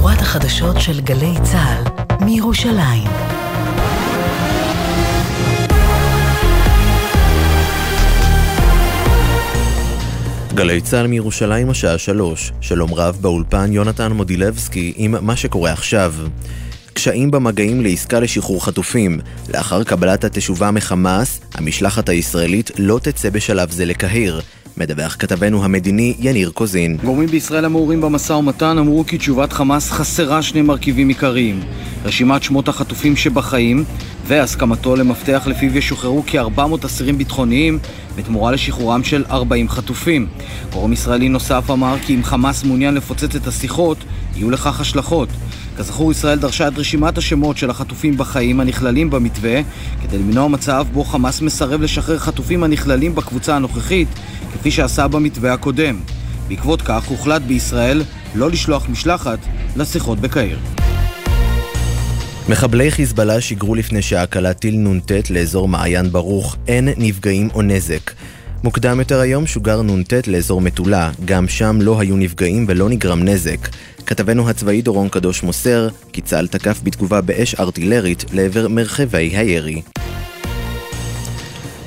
מהדורת החדשות של גלי צה"ל, מירושלים. גלי צה"ל מירושלים השעה שלוש, שלום רב באולפן יונתן מודילבסקי עם מה שקורה עכשיו. קשיים במגעים לעסקה לשחרור חטופים. לאחר קבלת התשובה מחמאס, המשלחת הישראלית לא תצא בשלב זה לקהיר. מדווח כתבנו המדיני יניר קוזין. גורמים בישראל המעורים במשא ומתן אמרו כי תשובת חמאס חסרה שני מרכיבים עיקריים רשימת שמות החטופים שבחיים והסכמתו למפתח לפיו ישוחררו כ-400 אסירים ביטחוניים בתמורה לשחרורם של 40 חטופים. גורם ישראלי נוסף אמר כי אם חמאס מעוניין לפוצץ את השיחות, יהיו לכך השלכות. כזכור, ישראל דרשה את רשימת השמות של החטופים בחיים הנכללים במתווה כדי למנוע מצב בו חמאס מסרב לשחרר חטופים הנכללים בקבוצה הנוכחית כפי שעשה במתווה הקודם. בעקבות כך הוחלט בישראל לא לשלוח משלחת לשיחות בקהיר. מחבלי חיזבאללה שיגרו לפני שעה קלה טיל נ"ט לאזור מעיין ברוך, אין נפגעים או נזק. מוקדם יותר היום שוגר נ"ט לאזור מטולה, גם שם לא היו נפגעים ולא נגרם נזק. כתבנו הצבאי דורון קדוש מוסר כי צה"ל תקף בתגובה באש ארטילרית לעבר מרחבי הירי.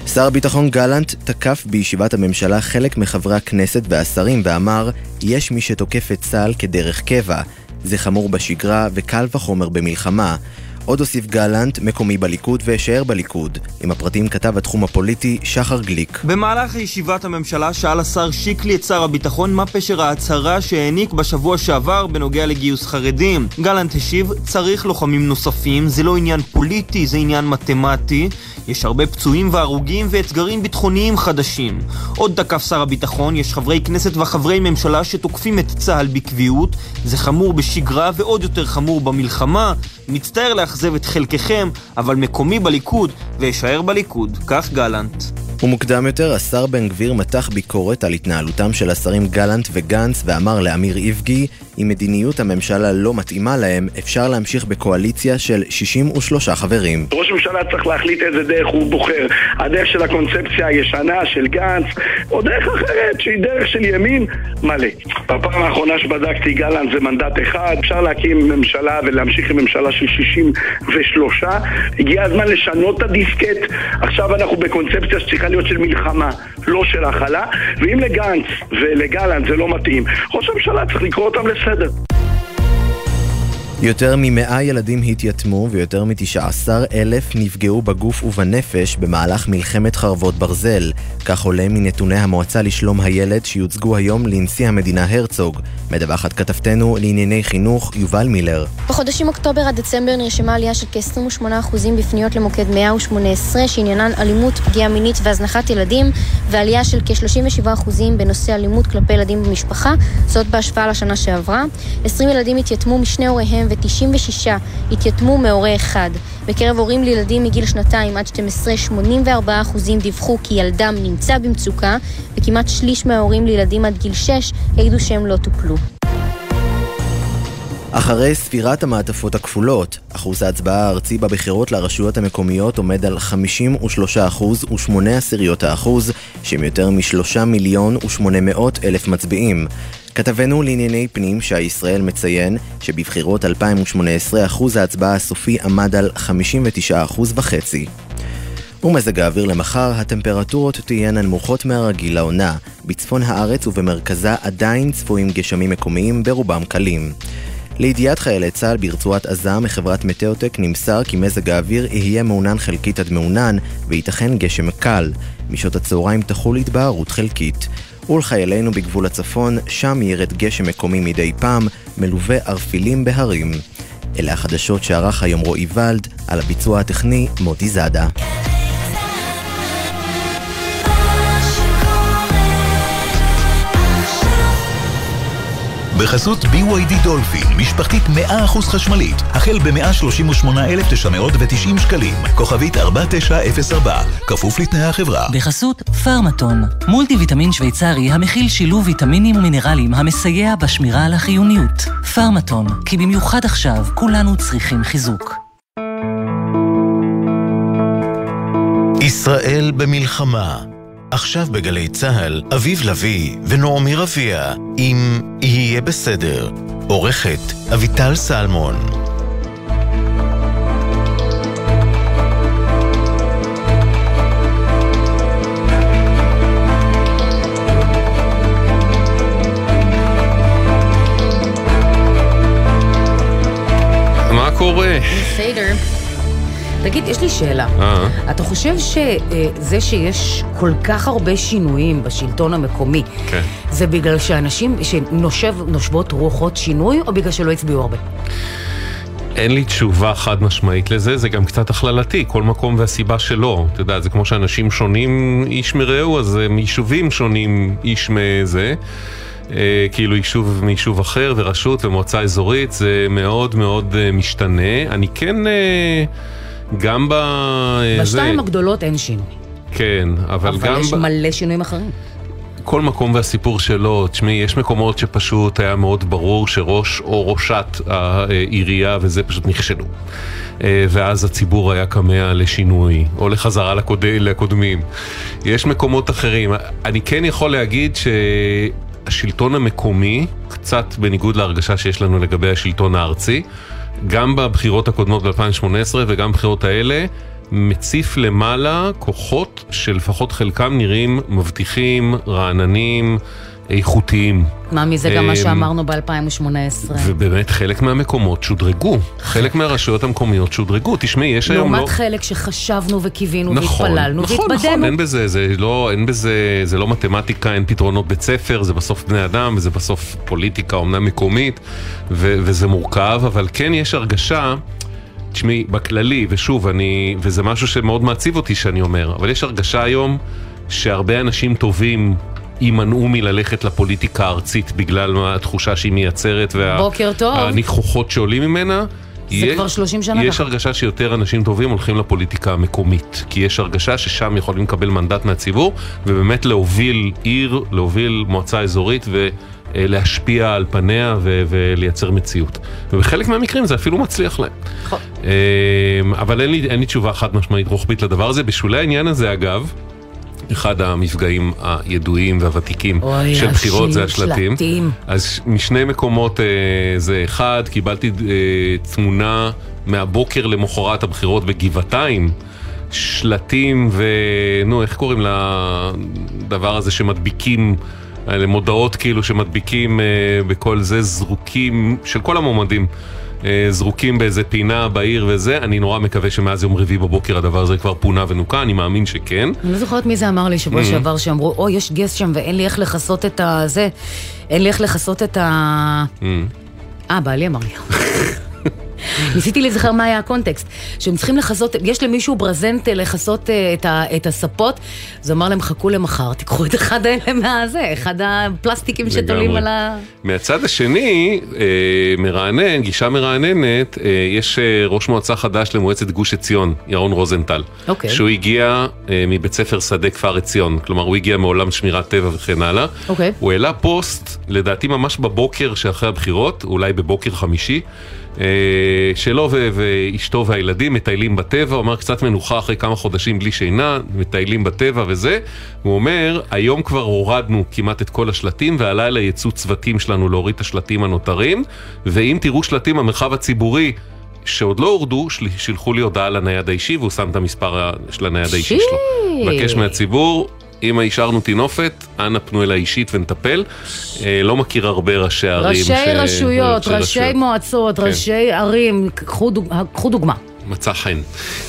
שר הביטחון גלנט תקף בישיבת הממשלה חלק מחברי הכנסת והשרים ואמר יש מי שתוקף את צה"ל כדרך קבע. זה חמור בשגרה וקל וחומר במלחמה. עוד הוסיף גלנט, מקומי בליכוד ואשאר בליכוד. עם הפרטים כתב התחום הפוליטי שחר גליק. במהלך ישיבת הממשלה שאל השר שיקלי את שר הביטחון מה פשר ההצהרה שהעניק בשבוע שעבר בנוגע לגיוס חרדים. גלנט השיב, צריך לוחמים נוספים, זה לא עניין פוליטי, זה עניין מתמטי. יש הרבה פצועים והרוגים ואתגרים ביטחוניים חדשים. עוד תקף שר הביטחון, יש חברי כנסת וחברי ממשלה שתוקפים את צה"ל בקביעות. זה חמור בשגרה ועוד יותר חמור במלחמה. מצטער לאכזב את חלקכם, אבל מקומי בליכוד ואשאר בליכוד. כך גלנט. ומוקדם יותר, השר בן גביר מתח ביקורת על התנהלותם של השרים גלנט וגנץ ואמר לאמיר איבגי, אם מדיניות הממשלה לא מתאימה להם, אפשר להמשיך בקואליציה של 63 חברים. ראש הממשלה צריך להחליט איזה דרך הוא בוחר. הדרך של הקונספציה הישנה של גנץ, או דרך אחרת שהיא דרך של ימין מלא. בפעם האחרונה שבדקתי גלנט זה מנדט אחד, אפשר להקים ממשלה ולהמשיך עם ממשלה של 63. הגיע הזמן לשנות את הדיסקט. עכשיו אנחנו בקונספציה שצריכה להיות של מלחמה, לא של הכלה. ואם לגנץ ולגלנט זה לא מתאים, ראש הממשלה צריך לקרוא אותם לסדר. יותר ממאה ילדים התייתמו ויותר מ-19 אלף נפגעו בגוף ובנפש במהלך מלחמת חרבות ברזל. כך עולה מנתוני המועצה לשלום הילד שיוצגו היום לנשיא המדינה הרצוג. מדווחת כתבתנו לענייני חינוך יובל מילר. בחודשים אוקטובר עד דצמבר נרשמה עלייה של כ-28% בפניות למוקד 118 שעניינן אלימות, פגיעה מינית והזנחת ילדים ועלייה של כ-37% בנושא אלימות כלפי ילדים במשפחה, זאת בהשוואה לשנה שעברה. 20 ילדים התייתמו משני הוריהם ו-96 התייתמו מהורה אחד. בקרב הורים לילדים מגיל שנתיים עד 12, 84% דיווחו כי ילדם נמצא במצוקה, וכמעט שליש מההורים לילדים עד גיל 6 העידו שהם לא טופלו. אחרי ספירת המעטפות הכפולות, אחוז ההצבעה הארצי בבחירות לרשויות המקומיות עומד על 53% ו-8 עשיריות האחוז, שהם יותר מ-3 מיליון ו-800 אלף מצביעים. כתבנו לענייני פנים שי ישראל מציין שבבחירות 2018 אחוז ההצבעה הסופי עמד על 59% וחצי. ומזג האוויר למחר, הטמפרטורות תהיינה נמוכות מהרגיל לעונה. בצפון הארץ ובמרכזה עדיין צפויים גשמים מקומיים, ברובם קלים. לידיעת חיילי צה"ל ברצועת עזה מחברת מטאוטק נמסר כי מזג האוויר יהיה מעונן חלקית עד מעונן וייתכן גשם קל. משעות הצהריים תחול התבהרות חלקית. ולחיילינו בגבול הצפון, שם ירד גשם מקומי מדי פעם, מלווה ערפילים בהרים. אלה החדשות שערך היום רועי ולד, על הביצוע הטכני מוטי זאדה. בחסות BYD דולפין, משפחתית 100% חשמלית, החל ב-138,990 שקלים, כוכבית 4904, כפוף לתנאי החברה. בחסות פרמטון, מולטי ויטמין שוויצרי המכיל שילוב ויטמינים ומינרלים המסייע בשמירה על החיוניות. פרמטון, כי במיוחד עכשיו כולנו צריכים חיזוק. ישראל במלחמה עכשיו בגלי צה"ל, אביב לביא ונעמי רביע, אם יהיה בסדר. עורכת אביטל סלמון מה קורה? בסדר. תגיד, יש לי שאלה. אה. אתה חושב שזה שיש כל כך הרבה שינויים בשלטון המקומי, כן. זה בגלל שאנשים, שנושבות רוחות שינוי, או בגלל שלא הצביעו הרבה? אין לי תשובה חד משמעית לזה, זה גם קצת הכללתי, כל מקום והסיבה שלו. אתה יודע, זה כמו שאנשים שונים איש מרעהו, אז הם יישובים שונים איש מזה. אה, כאילו יישוב מיישוב אחר ורשות ומועצה אזורית, זה מאוד מאוד אה, משתנה. אני כן, אה, גם ב... אה, בשתיים זה- הגדולות אין שינוי. כן, אבל, אבל גם... יש ב- מלא שינויים אחרים. כל מקום והסיפור שלו, תשמעי, יש מקומות שפשוט היה מאוד ברור שראש או ראשת העירייה וזה פשוט נכשלו. אה, ואז הציבור היה כמה לשינוי, או לחזרה לקוד... לקודמים. יש מקומות אחרים. אני כן יכול להגיד שהשלטון המקומי, קצת בניגוד להרגשה שיש לנו לגבי השלטון הארצי, גם בבחירות הקודמות ב-2018 וגם בבחירות האלה, מציף למעלה כוחות שלפחות חלקם נראים מבטיחים, רעננים, איכותיים. מה מזה גם מה אמ, שאמרנו ב-2018. ובאמת חלק מהמקומות שודרגו, חלק מהרשויות המקומיות שודרגו. תשמעי, יש היום לא... לעומת חלק שחשבנו וקיווינו נכון, והתפללנו נכון, נכון, והתבדינו. אין בזה, זה לא, אין בזה, זה לא מתמטיקה, אין פתרונות בית ספר, זה בסוף בני אדם, וזה בסוף פוליטיקה, אומנם מקומית, ו, וזה מורכב, אבל כן יש הרגשה, תשמעי, בכללי, ושוב, אני, וזה משהו שמאוד מעציב אותי שאני אומר, אבל יש הרגשה היום שהרבה אנשים טובים יימנעו מללכת לפוליטיקה הארצית בגלל התחושה שהיא מייצרת, וה, בוקר טוב. הניחוחות שעולים ממנה. זה יש- כבר 30 שנה יש ככה. הרגשה שיותר אנשים טובים הולכים לפוליטיקה המקומית. כי יש הרגשה ששם יכולים לקבל מנדט מהציבור, ובאמת להוביל עיר, להוביל מועצה אזורית ולהשפיע על פניה ו- ולייצר מציאות. ובחלק מהמקרים זה אפילו מצליח להם. נכון. אמ, אבל אין לי, אין לי תשובה חד משמעית רוחבית לדבר הזה. בשולי העניין הזה, אגב, אחד המפגעים הידועים והוותיקים אוי, של בחירות זה השלטים. השלטים. אז משני מקומות אה, זה אחד, קיבלתי אה, תמונה מהבוקר למחרת הבחירות בגבעתיים. שלטים ונו, איך קוראים לדבר הזה שמדביקים, אה, מודעות כאילו שמדביקים אה, בכל זה, זרוקים, של כל המועמדים. אה, זרוקים באיזה פינה בעיר וזה, אני נורא מקווה שמאז יום רביעי בבוקר הדבר הזה כבר פונה ונוקה, אני מאמין שכן. אני לא זוכרת מי זה אמר לי שבוע Mhm. שעבר, שאמרו, או, יש גס שם ואין לי איך לכסות את הזה, אין לי איך לכסות את ה... אה, בעלי אמר לי. ניסיתי להיזכר מה היה הקונטקסט, שהם צריכים לכסות, יש למישהו ברזנט אה, לכסות אה, את, ה, את הספות, אז הוא אמר להם, חכו למחר, תיקחו את אחד האלה מהזה, אחד הפלסטיקים שתולים. על ה... מהצד השני, אה, מרענן, גישה מרעננת, יש ראש מועצה חדש למועצת גוש עציון, ירון רוזנטל. אוקיי. שהוא הגיע מבית ספר שדה כפר עציון, כלומר הוא הגיע מעולם שמירת טבע וכן הלאה. אוקיי. הוא העלה פוסט, לדעתי ממש בבוקר שאחרי הבחירות, אולי בבוקר חמישי, שלו ו- ואשתו והילדים מטיילים בטבע, הוא אמר קצת מנוחה אחרי כמה חודשים בלי שינה, מטיילים בטבע וזה. הוא אומר, היום כבר הורדנו כמעט את כל השלטים, והלילה יצאו צוותים שלנו להוריד את השלטים הנותרים, ואם תראו שלטים במרחב הציבורי שעוד לא הורדו, שילחו לי הודעה לנייד האישי, והוא שם את המספר של הנייד האישי שלו. מבקש מהציבור, אם השארנו טינופת, אנא פנו אליי אישית ונטפל. אה, לא מכיר הרבה ראשי ערים. ראשי ש- רשויות, ראשי ראשי. מועצות, כן. ראשי ערים, קחו דוג- קחו דוגמה. מצא חן.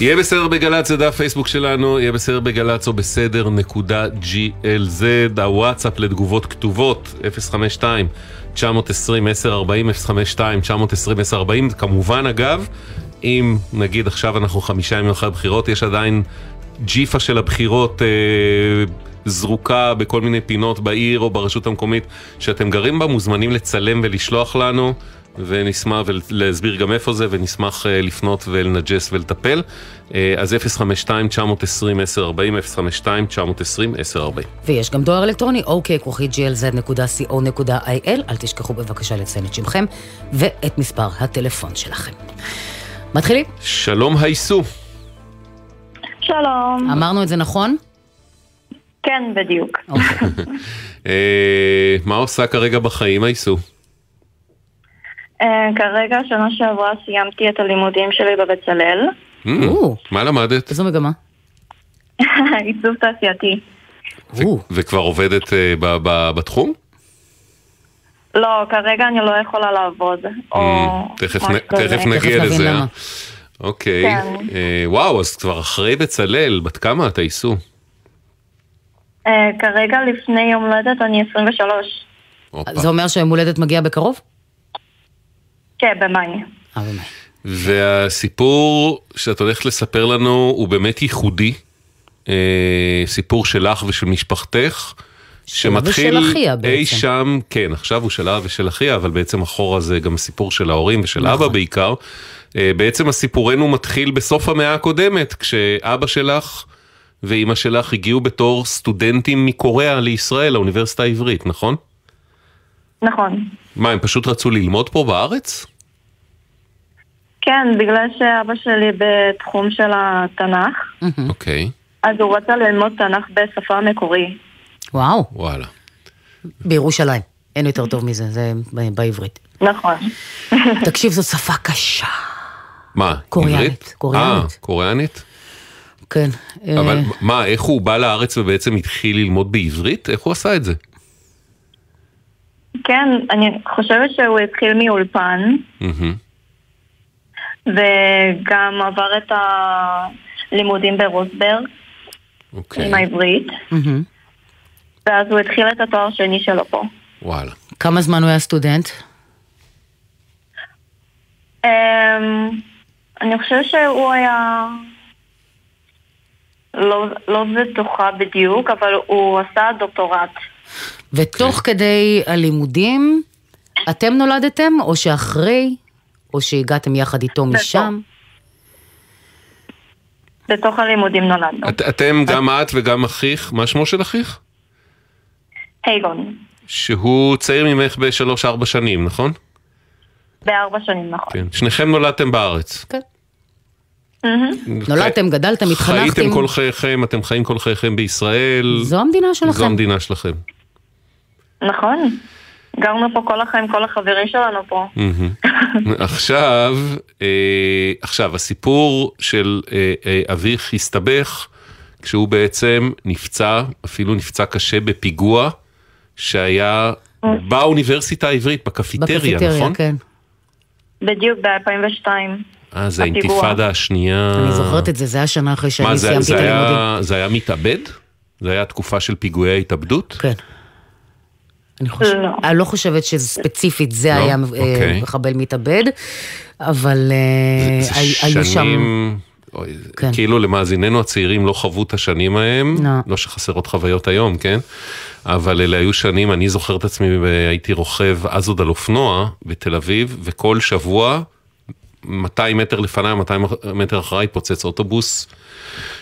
יהיה בסדר בגל"צ, זה דף פייסבוק שלנו, יהיה בסדר בגל"צ או בסדר נקודה GLZ, הוואטסאפ לתגובות כתובות, 052 920 1040 052 920 1040 כמובן אגב, אם נגיד עכשיו אנחנו חמישה ימים אחרי הבחירות, יש עדיין ג'יפה של הבחירות אה, זרוקה בכל מיני פינות בעיר או ברשות המקומית שאתם גרים בה, מוזמנים לצלם ולשלוח לנו. ונשמח ולהסביר גם איפה זה, ונשמח אה, לפנות ולנג'ס ולטפל. אה, אז 052-920-1040, 052-920-1040. ויש גם דואר אלקטרוני, אוקיי, כרוכית glz.co.il, אל תשכחו בבקשה לציין את שמכם ואת מספר הטלפון שלכם. מתחילים? שלום הייסו. שלום. אמרנו את זה נכון? כן, בדיוק. אה, מה עושה כרגע בחיים הייסו? אה, כרגע, שנה שעברה סיימתי את הלימודים שלי בבצלאל. Mm, מה למדת? איזו מגמה? עיצוב תעשייתי. וכבר עובדת אה, בתחום? לא, כרגע אני לא יכולה לעבוד. Mm, תכף נגיע לזה. אוקיי. כן. וואו, אז כבר אחרי בצלאל, בת כמה את הייסו? אה, כרגע לפני יום הולדת אני 23. זה אומר שהיום הולדת מגיע בקרוב? כן, במאי. אה, במאי. והסיפור שאת הולכת לספר לנו הוא באמת ייחודי. אה, סיפור שלך ושל משפחתך, שמתחיל ושל אחיה אי. שם, כן, עכשיו הוא שלה ושל אחיה, אבל בעצם אחורה זה גם סיפור של ההורים ושל נכון. אבא בעיקר. בעצם הסיפורנו מתחיל בסוף המאה הקודמת, כשאבא שלך ואימא שלך הגיעו בתור סטודנטים מקוריאה לישראל, לאוניברסיטה העברית, נכון? נכון. מה, הם פשוט רצו ללמוד פה בארץ? כן, בגלל שאבא שלי בתחום של התנ"ך, אוקיי, אז הוא רצה ללמוד תנ"ך בשפה המקורי. וואו, וואלה. בירושלים. אין יותר טוב מזה, זה בעברית. נכון. תקשיב, זו שפה קשה. מה, קוריאנית, עברית? קוריאנית. אה, קוריאנית? כן. אבל אה, מה, איך הוא בא לארץ ובעצם התחיל ללמוד בעברית? איך הוא עשה את זה? כן, אני חושבת שהוא התחיל מאולפן. וגם עבר את הלימודים ברוסברג אוקיי, עם העברית. ואז הוא התחיל את התואר שני שלו פה. וואלה. כמה זמן הוא היה סטודנט? אמ, אני חושבת שהוא היה... לא, לא בטוחה בדיוק, אבל הוא עשה דוקטורט. ותוך כן. כדי הלימודים, אתם נולדתם, או שאחרי, או שהגעתם יחד איתו משם? בתוך הלימודים נולדנו. את, אתם, גם את וגם אחיך, מה שמו של אחיך? הייגון, שהוא צעיר ממך בשלוש-ארבע שנים, נכון? בארבע שנים, נכון. כן. שניכם נולדתם בארץ. כן. נולדתם, גדלתם, התחנכתם. חייתם כל חייכם, אתם חיים כל חייכם בישראל. זו המדינה שלכם. זו המדינה שלכם. נכון. גרנו פה כל החיים, כל החברים שלנו פה. עכשיו, אה, עכשיו, הסיפור של אה, אה, אביך הסתבך כשהוא בעצם נפצע, אפילו נפצע קשה בפיגוע שהיה באוניברסיטה העברית, בקפיטריה, בקפיטריה, נכון? כן. בדיוק ב-2002. אה, זה. האינתיפאדה השנייה. אני זוכרת את זה, זה היה שנה אחרי מה, שאני זה, סיימתי זה, את הלימודים. היה, זה היה מתאבד? זה היה תקופה של פיגועי ההתאבדות? כן. אני חושבת, לא. אני לא חושבת שספציפית זה לא? היה אה, אוקיי. מחבל מתאבד, אבל אה, זה הי- היו שם... שנים, אוי, כן. כאילו למאזיננו הצעירים לא חוו את השנים ההם, לא. לא שחסרות חוויות היום, כן? אבל אלה היו שנים, אני זוכר את עצמי והייתי רוכב אז עוד על אופנוע בתל אביב, וכל שבוע, 200 מטר לפניי, 200 מטר אחריי, התפוצץ אוטובוס.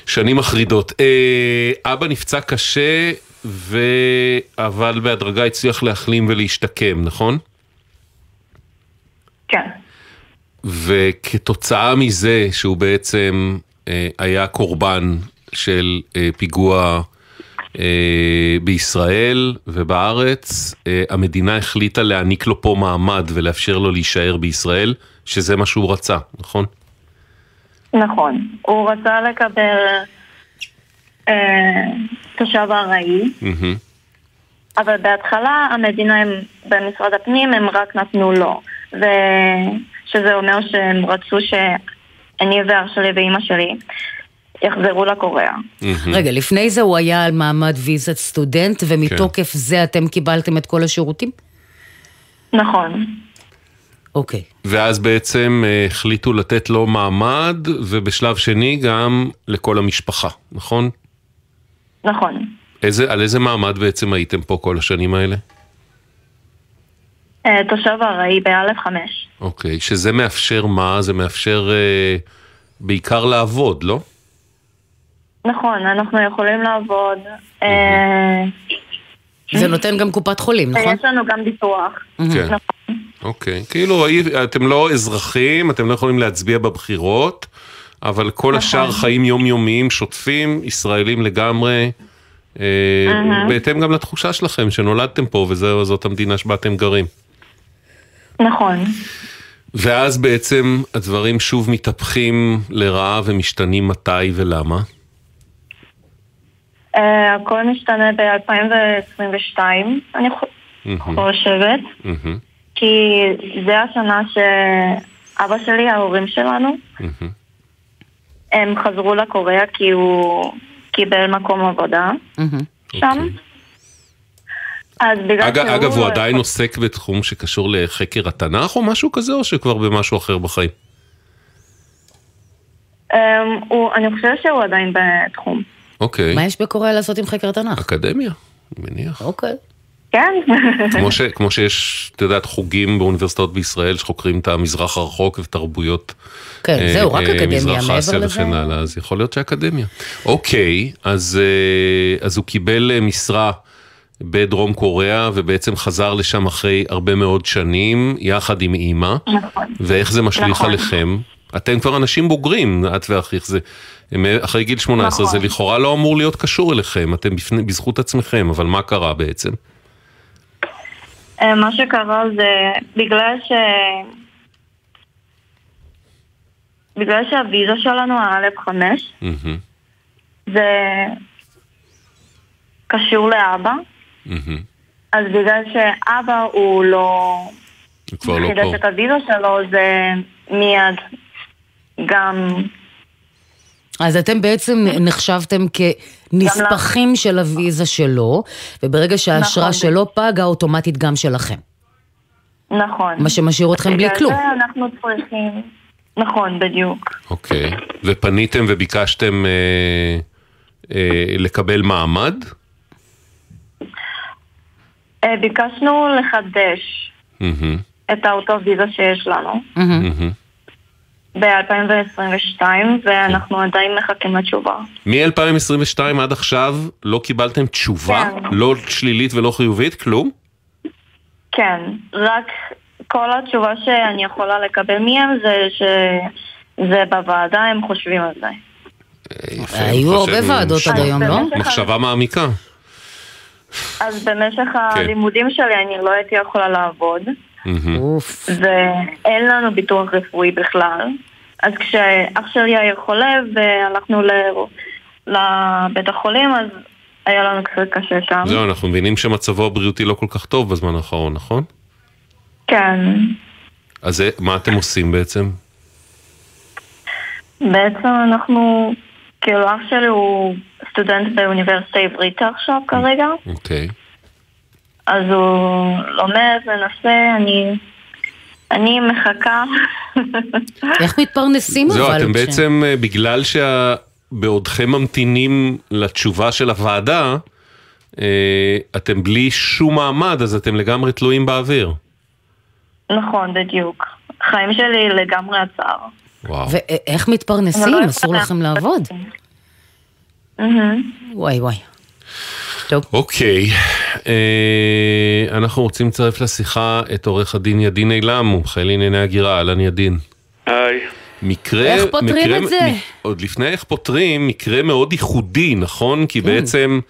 שנים מחרידות. אה, אבא נפצע קשה, ו... אבל בהדרגה הצליח להחלים ולהשתקם, נכון? כן. וכתוצאה מזה שהוא בעצם אה, היה קורבן של אה, פיגוע בישראל ובארץ, המדינה החליטה להעניק לו פה מעמד ולאפשר לו להישאר בישראל, שזה מה שהוא רצה, נכון? נכון. הוא רצה לקבל אה, תושב ארעי, מהמם. אבל בהתחלה המדינה הם, במשרד הפנים הם רק נתנו לו, ושזה אומר שהם רצו שאני ואח שלי ואימא שלי יחזרו לקוריאה. רגע, לפני זה הוא היה על מעמד ויזת סטודנט, ומתוקף כן. זה אתם קיבלתם את כל השירותים? נכון. אוקיי. ואז בעצם אה, החליטו לתת לו מעמד, ובשלב שני גם לכל המשפחה, נכון? נכון. איזה, על איזה מעמד בעצם הייתם פה כל השנים האלה? אה, תושב ארעי באלף חמש. אוקיי, שזה מאפשר מה? זה מאפשר אה, בעיקר לעבוד, לא? נכון, אנחנו יכולים לעבוד. אה, זה נותן גם קופת חולים, נכון? יש לנו גם ביטוח. כן. נכון. אוקיי, כאילו אי- אתם לא אזרחים, אתם לא יכולים להצביע בבחירות, אבל כל השאר חיים יומיומיים, שוטפים, ישראלים לגמרי, אה, בהתאם גם לתחושה שלכם שנולדתם פה וזאת המדינה שבה אתם גרים. נכון. ואז בעצם הדברים שוב מתהפכים לרעה ומשתנים מתי ולמה? Uh, הכל משתנה ב-2022, אני חושבת, כי זה השנה שאבא שלי, ההורים שלנו, הם חזרו לקוריאה כי הוא קיבל מקום עבודה שם. אוקיי. אז בגלל אגב, שהוא... אגב, הוא עדיין עוסק בתחום שקשור לחקר התנ"ך או משהו כזה, או שכבר במשהו אחר בחיים? Um, הוא, אני חושבת שהוא עדיין בתחום. אוקיי. מה יש בקוריאה לעשות עם חקר תנ"ך? אקדמיה, אני מניח. אוקיי. כן. כמו, ש, כמו שיש, את יודעת, חוגים באוניברסיטאות בישראל שחוקרים את המזרח הרחוק ותרבויות. כן, אה, זהו, רק אה, אקדמיה, מזרח מעבר אסיה לזה- וכן הלאה, אז יכול להיות שאקדמיה. אוקיי, אז, אה, אז הוא קיבל משרה בדרום קוריאה ובעצם חזר לשם אחרי הרבה מאוד שנים, יחד עם אימא. נכון. ואיך זה משליך נכון. עליכם? אתם כבר אנשים בוגרים, את ואחיך, זה אחרי גיל 18, נכון. זה לכאורה לא אמור להיות קשור אליכם, אתם בפני, בזכות עצמכם, אבל מה קרה בעצם? אה, מה שקרה זה בגלל ש... בגלל שהוויזה שלנו, ה-א'5, מהמם, זה קשור לאבא. אז בגלל שאבא הוא לא הוא כבר לא חידש פה. את הוויזה שלו, זה מיד גם... אז אתם בעצם נחשבתם כנספחים של הוויזה שלו, וברגע שהאשרה נכון. שלו פגה, אוטומטית גם שלכם. נכון. מה שמשאיר אתכם בלי בגלל כלום. זה אנחנו צריכים... נכון, בדיוק. אוקיי. ופניתם וביקשתם אה, אה, לקבל מעמד? אה, ביקשנו לחדש מהמם, את האותו ויזה שיש לנו מהמם. ב-2022, ואנחנו עדיין מחכים לתשובה. מ-2022 עד עכשיו לא קיבלתם תשובה? כן. לא שלילית ולא חיובית? כלום? כן, רק כל התשובה שאני יכולה לקבל מהם זה שזה בוועדה, הם חושבים על זה. היו הרבה ועדות עד היום, לא? מחשבה מעמיקה. אז במשך כן. הלימודים שלי אני לא הייתי יכולה לעבוד. ואין לנו ביטוח רפואי בכלל. אז כשאח שלי היה חולה והלכנו ל... לבית החולים, אז היה לנו קצת קשה שם. זהו, אנחנו מבינים שמצבו הבריאותי לא כל כך טוב בזמן האחרון, נכון? כן. אז מה אתם עושים בעצם? בעצם אנחנו, כאילו אח שלי הוא סטודנט באוניברסיטה העברית עכשיו כרגע, אוקיי. אז הוא לומד, מנסה, אני, אני מחכה. איך מתפרנסים אבל? זהו, אתם בעצם, אה, בגלל שבעודכם ממתינים לתשובה של הוועדה, אה, אתם בלי שום מעמד, אז אתם לגמרי תלויים באוויר. נכון, בדיוק. החיים שלי לגמרי עצר. וואו. ואיך אני מתפרנסים? לא אסור לכם לעבוד. וואי וואי. טוב. אוקיי, אה, אנחנו רוצים לצרף לשיחה את עורך הדין ידין אילם, מומחה לענייני הגירה, אהלן ידין. היי. מקרה... איך פותרים מקרה, את זה? מ- עוד לפני איך פותרים, מקרה מאוד ייחודי, נכון? כן. כי בעצם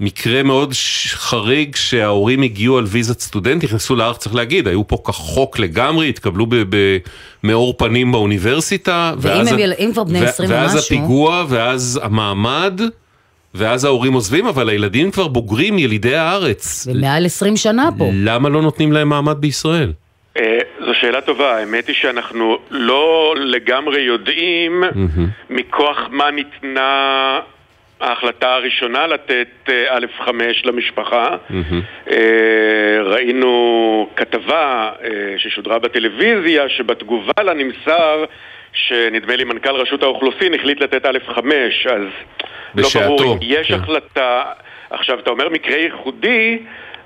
מקרה מאוד חריג שההורים הגיעו על ויזת סטודנט, נכנסו לארץ, צריך להגיד, היו פה כחוק לגמרי, התקבלו במאור פנים באוניברסיטה. ואם ואז הם ה- אם כבר בני ו- 20 ואז ומשהו- הפיגוע, ואז המעמד, ואז ההורים עוזבים, אבל הילדים כבר בוגרים, ילידי הארץ. ומעל 20 שנה פה. למה לא נותנים להם מעמד בישראל? אה, זו שאלה טובה, האמת היא שאנחנו לא לגמרי יודעים מכוח מה ניתנה ההחלטה הראשונה לתת אה, א'5 למשפחה. אה, ראינו כתבה אה, ששודרה בטלוויזיה שבתגובה לה נמסר שנדמה לי מנכ"ל רשות האוכלוסין החליט לתת א'5 אז לא בשעתו, ברור אם יש כן. החלטה עכשיו אתה אומר מקרה ייחודי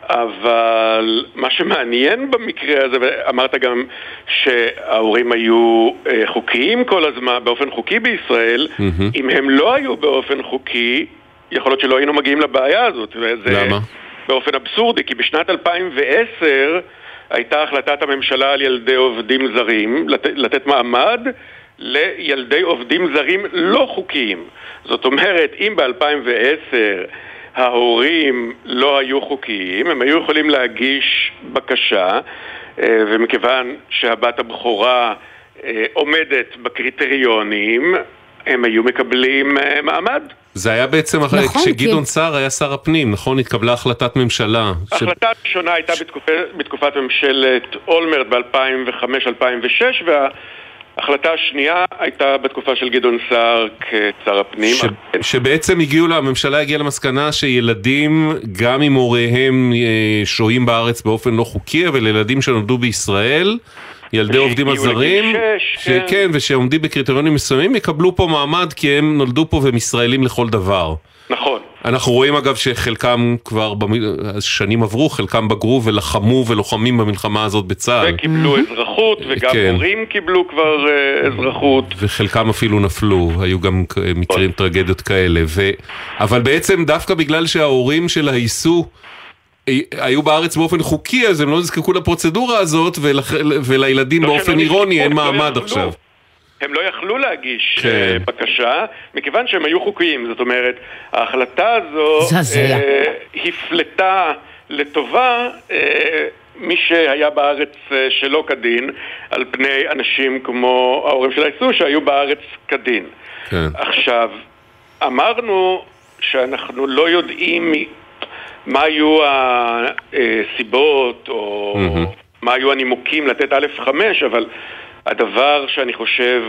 אבל מה שמעניין במקרה הזה, ואמרת גם שההורים היו אה, חוקיים כל הזמן, באופן חוקי בישראל, מהמם. אם הם לא היו באופן חוקי, יכול להיות שלא היינו מגיעים לבעיה הזאת. וזה למה? באופן אבסורדי, כי בשנת 2010 הייתה החלטת הממשלה על ילדי עובדים זרים, לת, לתת מעמד לילדי עובדים זרים לא חוקיים. זאת אומרת, אם ב-2010 ההורים לא היו חוקיים, הם היו יכולים להגיש בקשה ומכיוון שהבת הבכורה עומדת בקריטריונים, הם היו מקבלים מעמד. זה היה בעצם אחרי, נכון, כשגדעון כי... סער היה שר הפנים, נכון? התקבלה החלטת ממשלה. ההחלטה ש... הראשונה הייתה בתקופ... בתקופת ממשלת אולמרט ב-2005-2006, וההחלטה השנייה הייתה בתקופה של גדעון סער כשר הפנים. ש... שבעצם הגיעו, הממשלה הגיעה למסקנה שילדים, גם אם הוריהם אה, שוהים בארץ באופן לא חוקי, אבל ילדים שנולדו בישראל, ילדי עובדים הזרים, כן. כן, ושעומדים בקריטריונים מסוימים, יקבלו פה מעמד כי הם נולדו פה והם ישראלים לכל דבר. נכון. אנחנו רואים אגב שחלקם כבר, שנים עברו, חלקם בגרו ולחמו ולוחמים במלחמה הזאת בצה"ל. וקיבלו אזרחות, וגם כן. הורים קיבלו כבר uh, אזרחות. וחלקם אפילו נפלו, היו גם מקרים, טרגדיות כאלה. ו... אבל בעצם דווקא בגלל שההורים שלה ייסו היו בארץ באופן חוקי, אז הם לא נזקקו לפרוצדורה הזאת, ולח... ולילדים לא באופן אירוני אין לא מעמד עכשיו. הם לא יכלו להגיש כן. אה, בקשה, מכיוון שהם היו חוקיים. זאת אומרת, ההחלטה הזו אה, הפלטה לטובה אה, מי שהיה בארץ אה, שלא כדין, על פני אנשים כמו ההורים של האיסור שהיו בארץ כדין. כן. עכשיו, אמרנו שאנחנו לא יודעים מה היו הסיבות או mm-hmm. מה היו הנימוקים לתת א' 5, אבל הדבר שאני חושב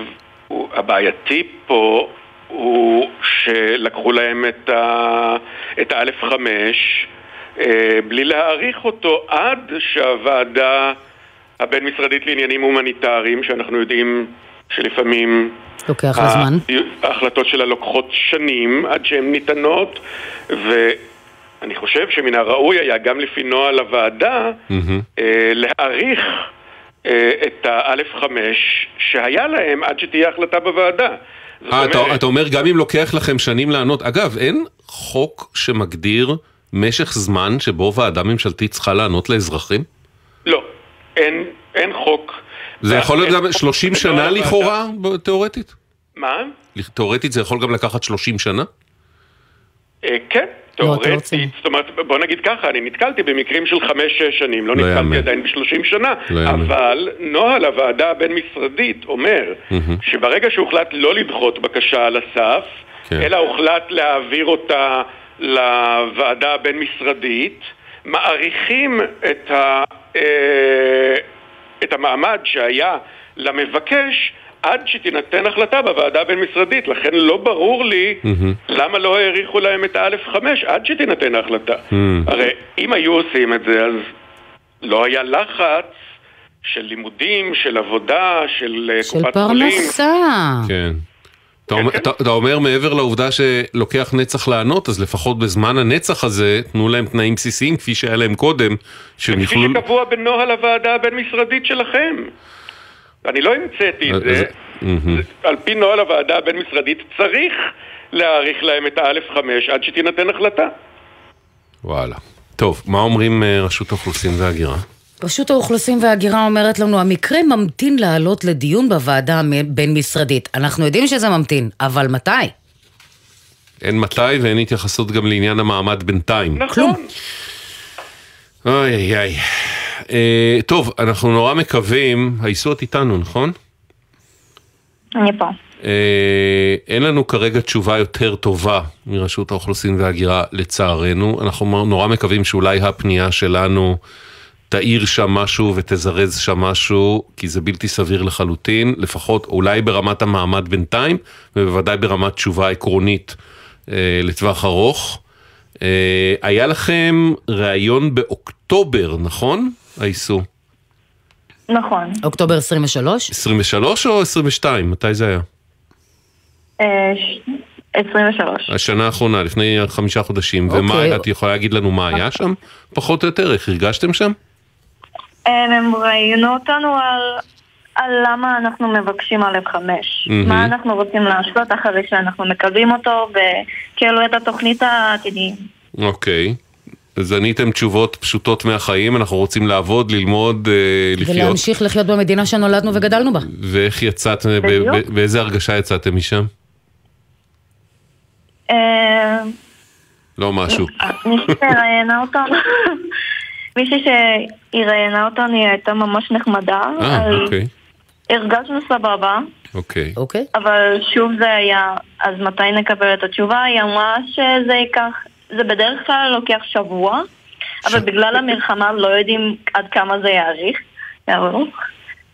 הוא הבעייתי פה הוא שלקחו להם את, ה... את האלף חמש אה, בלי להעריך אותו עד שהוועדה הבין-משרדית לעניינים הומניטריים, שאנחנו יודעים שלפעמים לוקח זמן. ההחלטות שלה לוקחות שנים עד שהן ניתנות, ו... אני חושב שמן הראוי היה גם לפי נוהל הוועדה mm-hmm. להעריך אה, את האלף חמש שהיה להם עד שתהיה החלטה בוועדה. אה, אתה, אתה אומר גם אם לוקח לכם שנים לענות. אגב, אין חוק שמגדיר משך זמן שבו ועדה ממשלתית צריכה לענות לאזרחים? לא, אין, אין חוק. זה יכול להיות גם 30 שנה לכאורה, תיאורטית? מה? תיאורטית זה יכול גם לקחת 30 שנה? כן. לא, תאורטית, זאת אומרת, בוא נגיד ככה, אני נתקלתי במקרים של חמש-שש שנים, לא, לא נתקלתי עדיין בשלושים שנה, לא אבל נוהל הוועדה הבין-משרדית אומר שברגע שהוחלט לא לדחות בקשה על הסף, כן. אלא הוחלט להעביר אותה לוועדה הבין-משרדית, מעריכים את, ה, אה, את המעמד שהיה למבקש עד שתינתן החלטה בוועדה הבין-משרדית. לכן לא ברור לי mm-hmm. למה לא האריכו להם את האלף חמש עד שתינתן ההחלטה. Mm-hmm. הרי אם היו עושים את זה, אז לא היה לחץ של לימודים, של עבודה, של, אה, של קופת חולים. של פרנסה. כן. אתה, אומר, כן. אתה, אתה אומר מעבר לעובדה שלוקח נצח לענות, אז לפחות בזמן הנצח הזה, תנו להם תנאים בסיסיים כפי שהיה להם קודם, שהם יוכלו... כפי שקבוע בנוהל הוועדה הבין-משרדית שלכם. אני לא המצאתי את זה, על פי נוהל הוועדה הבין-משרדית צריך להאריך להם את האלף חמש עד שתינתן החלטה. וואלה. טוב, מה אומרים אה, רשות האוכלוסין וההגירה? רשות האוכלוסין וההגירה אומרת לנו, המקרה ממתין לעלות לדיון בוועדה הבין-משרדית. אנחנו יודעים שזה ממתין, אבל מתי? אין מתי ואין התייחסות גם לעניין המעמד בינתיים. נכון. כלום. אוי אוי אוי. אה, טוב, אנחנו נורא מקווים, הייסות איתנו, נכון? אני פה. אה, אין לנו כרגע תשובה יותר טובה מרשות האוכלוסין וההגירה לצערנו. אנחנו נורא מקווים שאולי הפנייה שלנו תאיר שם משהו ותזרז שם משהו, כי זה בלתי סביר לחלוטין, לפחות אולי ברמת המעמד בינתיים, ובוודאי ברמת תשובה עקרונית אה, לטווח ארוך. אה, היה לכם ראיון באוקטובר, נכון? האיסור. נכון. אוקטובר 23? 23 או 22? מתי זה היה? 23. אה, השנה האחרונה, לפני חמישה חודשים. אוקיי. ומה, את יכולה להגיד לנו מה היה שם? פחות או יותר, איך הרגשתם שם? הם ראיינו אותנו על, על למה אנחנו מבקשים א' חמש. Mm-hmm. מה אנחנו רוצים לעשות אחרי שאנחנו מקבלים אותו, וכאילו את התוכנית העתידיים. אוקיי. אז עניתם תשובות פשוטות מהחיים, אנחנו רוצים לעבוד, ללמוד, אה, לחיות. ולהמשיך לחיות במדינה שנולדנו וגדלנו בה. ואיך יצאת, באיזה הרגשה יצאתם משם? אה, לא משהו. שראיינה אותנו, מישהי שהיא ראיינה אותנו, היא הייתה ממש נחמדה. אה, אוקיי. הרגשנו סבבה, אוקיי. אוקיי. אבל שוב זה היה, אז מתי נקבל את התשובה? היא אמרה שזה ייקח, זה בדרך כלל לוקח שבוע, אבל בגלל המלחמה לא יודעים עד כמה זה יאריך,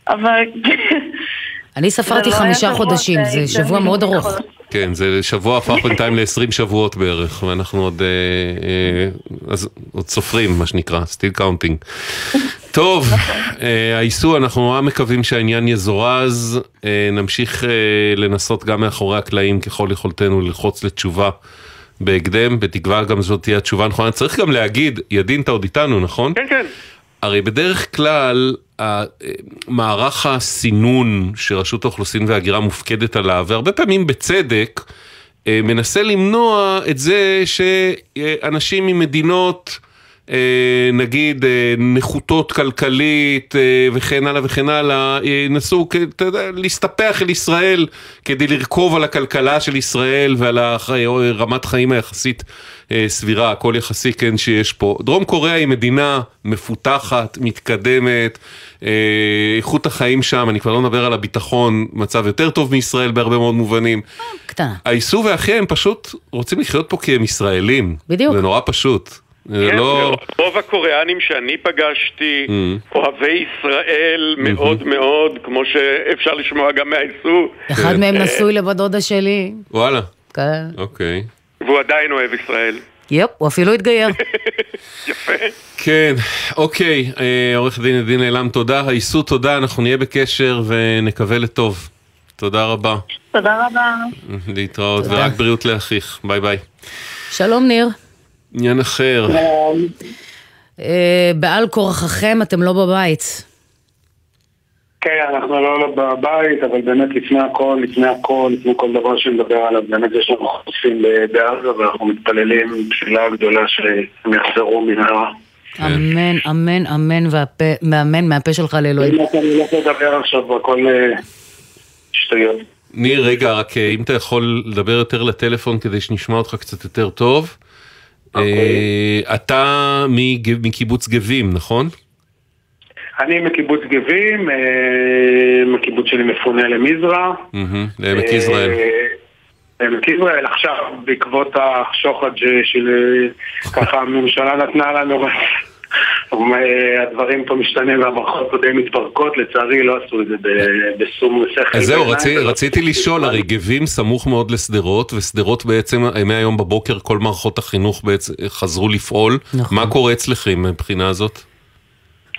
אבל... אני ספרתי לא חמישה חודשים, זה זה שבוע מאוד ארוך. כן, זה שבוע הפך בינתיים ל-20 שבועות בערך, ואנחנו עוד, אה, אה, אז, עוד סופרים, מה שנקרא, still counting. טוב, אה, הייסו, אנחנו נורא מקווים שהעניין יזורז, אה, נמשיך אה, לנסות גם מאחורי הקלעים ככל יכולתנו ללחוץ לתשובה בהקדם, בתקווה גם זאת תהיה התשובה הנכונה. צריך גם להגיד, ידין, אתה עוד איתנו, נכון? כן, כן. הרי בדרך כלל ה- מערך הסינון שרשות האוכלוסין וההגירה מופקדת עליו, והרבה פעמים בצדק, אה, מנסה למנוע את זה שאנשים ממדינות, אה, נגיד, אה, נחותות כלכלית אה, וכן הלאה וכן הלאה, אה, ינסו, להסתפח אל ישראל כדי לרכוב על הכלכלה של ישראל ועל רמת חיים היחסית אה, סבירה, הכל יחסי כן שיש פה. דרום קוריאה היא מדינה מפותחת, מתקדמת, אה, איכות החיים שם, אני כבר לא מדבר על הביטחון, מצב יותר טוב מישראל בהרבה מאוד מובנים. קטנה. האיסור ואחיה הם פשוט רוצים לחיות פה כי הם ישראלים. בדיוק. זה נורא פשוט. זה כן, לא... רוב הקוריאנים שאני פגשתי, Mm. אוהבי ישראל מאוד מאוד, כמו שאפשר לשמוע גם מהאיסור. אחד מהם נשוי לבת דודה שלי. וואלה, כן. אוקיי. והוא עדיין אוהב ישראל. יפ, הוא אפילו התגייר. יפה. כן, אוקיי, אה, עורך דין עדין אילם, תודה. הייסו, תודה, אנחנו נהיה בקשר ונקווה לטוב. תודה רבה. תודה רבה. להתראות, תודה. ורק בריאות לאחיך. ביי ביי. שלום ניר. עניין אחר. אה, בעל כורחכם אתם לא בבית. כן, אנחנו לא לא בבית, אבל באמת לפני הכל, לפני הכל, לפני כל דבר שנדבר עליו, באמת יש לנו חטופים ב- בעזה ואנחנו מתפללים תפילה גדולה שהם יחזרו במהרה. כן. אמן, אמן, אמן, ואמן מהפה שלך לאלוהים. אני הולך לדבר עכשיו והכל אה, שטויות. ניר, רגע, רק אה, אם אתה יכול לדבר יותר לטלפון כדי שנשמע אותך קצת יותר טוב. אה, אתה מג- מקיבוץ גבים, נכון? אני מקיבוץ גבים, אה, הקיבוץ שלי מפונה למזרע. מהמם, לעמק יזרעאל. אה, עמק יזרעאל, עכשיו בעקבות השוחד ש- של אה, ככה הממשלה נתנה לנו, אה, הדברים פה משתנים והמערכות פה די מתפרקות, לצערי לא עשו את זה בשום שכל. אז זהו, רצי, ולא- רציתי לשאול, הרי גבים סמוך מאוד לשדרות, ושדרות בעצם, אה, מהיום בבוקר כל מערכות החינוך בעצם חזרו לפעול. נכון. מה קורה אצלכם מבחינה הזאת?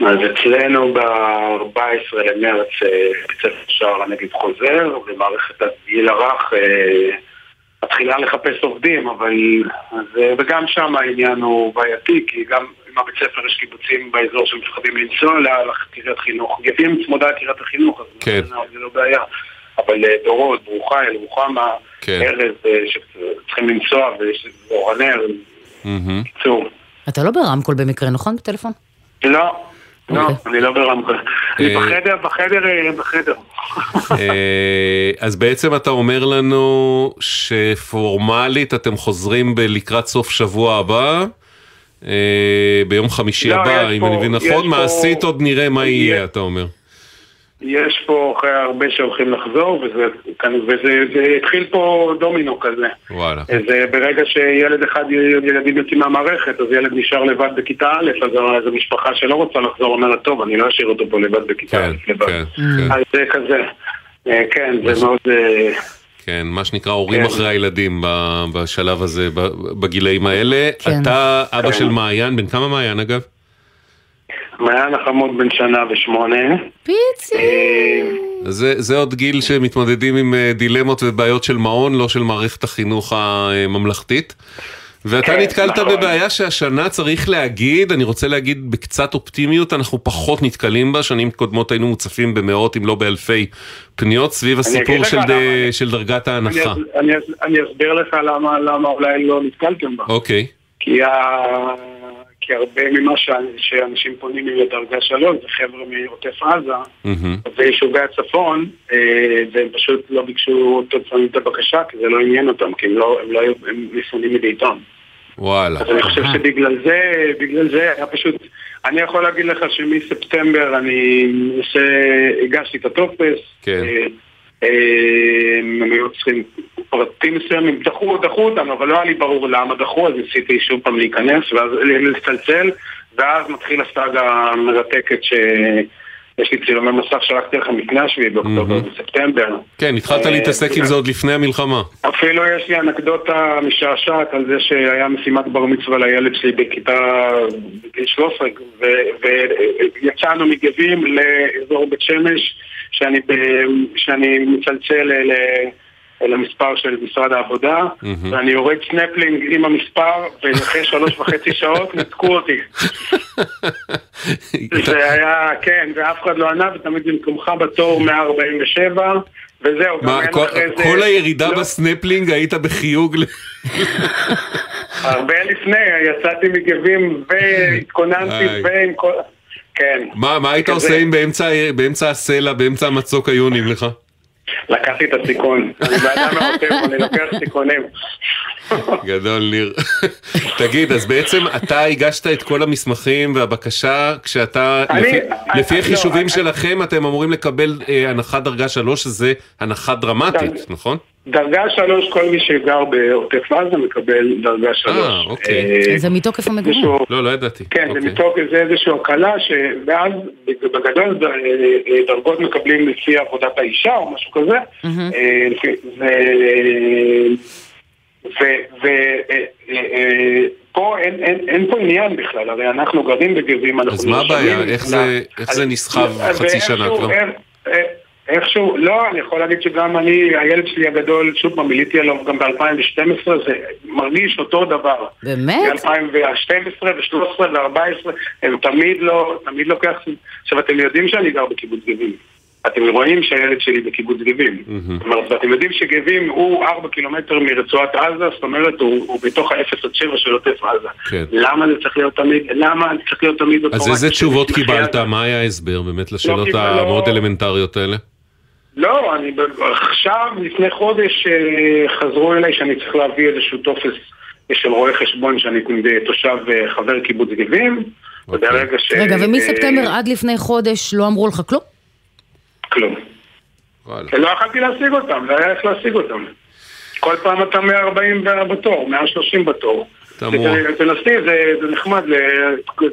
אז אצלנו ב-14 למרץ אה, בית ספר שער הנגב חוזר, ומערכת הגיל הרך אה, מתחילה לחפש עובדים, אבל... אה, וגם שם העניין הוא בעייתי, כי גם עם הבית ספר יש קיבוצים באזור שמפחדים לנסוע לקריית חינוך. גבים צמודה לקריית החינוך, אז כן. זה לא- זה לא בעיה. אבל אה, דורות, ברוכה אל, רוחמה, כן. ארז, אה, שצריכים לנסוע, ויש אורנר, מהמם. בקיצור. אתה לא ברמקול במקרה, נכון? בטלפון? לא, לא, אוקיי. אני לא ברמקול. אני אה, בחדר, בחדר, בחדר. אז בעצם אתה אומר לנו שפורמלית אתם חוזרים לקראת סוף שבוע הבא, אה, ביום חמישי לא, הבא, אם פה- אני מבין נכון, פה- מעשית עוד נראה מה יהיה, אתה אומר. יש פה אחרי הרבה שהולכים לחזור, וזה, וזה זה התחיל פה דומינו כזה. וואלה. זה ברגע שילד אחד, ילדים יוצאים מהמערכת, אז ילד נשאר לבד בכיתה א', אז אז המשפחה שלא רוצה לחזור אומרת, טוב, אני לא אשאיר אותו פה לבד בכיתה כן, א', לבד. כן, כן. אז זה כזה. אה, כן, זה מאוד... כן, מה שנקרא הורים כן. אחרי הילדים ב- בשלב הזה, ב- בגילאים האלה. כן. אתה אבא כן. של מעיין, בן כמה מעיין אגב? מעיין החמוד בן שנה ושמונה. פיצי. אה, זה, זה עוד גיל שמתמודדים עם אה, דילמות ובעיות של מעון, לא של מערכת החינוך הממלכתית. ואתה כן, נתקלת נכון. בבעיה שהשנה צריך להגיד, אני רוצה להגיד בקצת אופטימיות, אנחנו פחות נתקלים בה, שנים קודמות היינו מוצפים במאות אם לא באלפי פניות סביב הסיפור של, ד... למה. של דרגת אני, ההנחה. אני, אני אסביר לך למה, למה אולי לא נתקלתם בה. אוקיי, כי, ה... כי הרבה ממה ש... שאנשים פונים לי לדרגה שלוש זה חבר'ה מעוטף עזה מהמם. ויישובי הצפון אה, והם פשוט לא ביקשו תוצאים את הבקשה כי זה לא עניין אותם כי הם לא, הם לא היו, הם מפונים מביתם וואלה. אז אני חושב שבגלל זה, בגלל זה היה פשוט אני יכול להגיד לך שמספטמבר אני הגשתי את הטופס. כן. הם היו צריכים פרטים מסוימים, דחו, דחו אותם, אבל לא היה לי ברור למה דחו, אז ניסיתי שוב פעם להיכנס, ואז לצלצל, ואז מתחיל הסאגה המרתקת ש... יש לי צילומי מסך שלחתי לכם לפני השביעי באוקטובר בספטמבר. כן, התחלת להתעסק עם זה עוד לפני המלחמה. אפילו יש לי אנקדוטה משעשעת על זה שהיה משימת בר מצווה לילד שלי בכיתה בגיל 13 ויצאנו מגבים לאזור בית שמש שאני, שאני מצלצל למספר של משרד העבודה, mm-hmm. ואני יורד סנפלינג עם המספר, ואחרי שלוש וחצי שעות נתקו אותי. זה היה, כן, ואף אחד לא ענה, ותמיד במקומך בתור 147, וזהו. מה, כל, כל זה... הירידה לא... בסנפלינג היית בחיוג? הרבה לפני, יצאתי מגבים והתכוננתי ועם כל... כן. מה, מה היית עושה אם באמצע, באמצע הסלע, באמצע המצוק היו עונים לך? לקחתי את הסיכון. אני באדם מעוטף, אני לוקח סיכונים. גדול, ניר. תגיד, אז בעצם אתה הגשת את כל המסמכים והבקשה כשאתה, לפי החישובים שלכם, אתם אמורים לקבל הנחת דרגה 3, שזה הנחה דרמטית, נכון? דרגה שלוש, כל מי שגר בעוטף עזה מקבל דרגה שלוש. אה, אוקיי. זה מתוקף המגורים. לא, לא ידעתי. כן, זה מתוקף, זה איזושהי הקלה, ואז בגדול דרגות מקבלים לפי עבודת האישה או משהו כזה. ופה אין פה עניין בכלל, הרי אנחנו גרים בגבים, אנחנו אז מה הבעיה? איך זה נסחב חצי שנה כבר? איכשהו, לא, אני יכול להגיד שגם אני, הילד שלי הגדול, שוב פעם, מיליתי עליו גם ב-2012, זה מרגיש אותו דבר. באמת? ב-2012 ו-13 ו-14, הם תמיד לא, תמיד לוקח... עכשיו, אתם יודעים שאני גר בקיבוץ גבים. אתם רואים שהילד שלי בקיבוץ גבים. זאת אומרת, אתם יודעים שגבים הוא 4 קילומטר מרצועת עזה, זאת אומרת, הוא, הוא בתוך ה-0 עד 7 של עוטף עזה. כן. למה זה צריך להיות תמיד, למה זה צריך להיות תמיד... אז איזה תשובות קיבלת? מה היה ההסבר באמת לשאלות לא המאוד אלמנטריות האלה? לא, אני עכשיו, לפני חודש, חזרו אליי שאני צריך להביא איזשהו טופס של רואה חשבון שאני תושב חבר קיבוץ גבים, וברגע ש... רגע, ומספטמבר עד לפני חודש לא אמרו לך כלום? כלום. לא יכלתי להשיג אותם, לא היה איך להשיג אותם. כל פעם אתה 140 בתור, 130 בתור. תנסי, זה נחמד,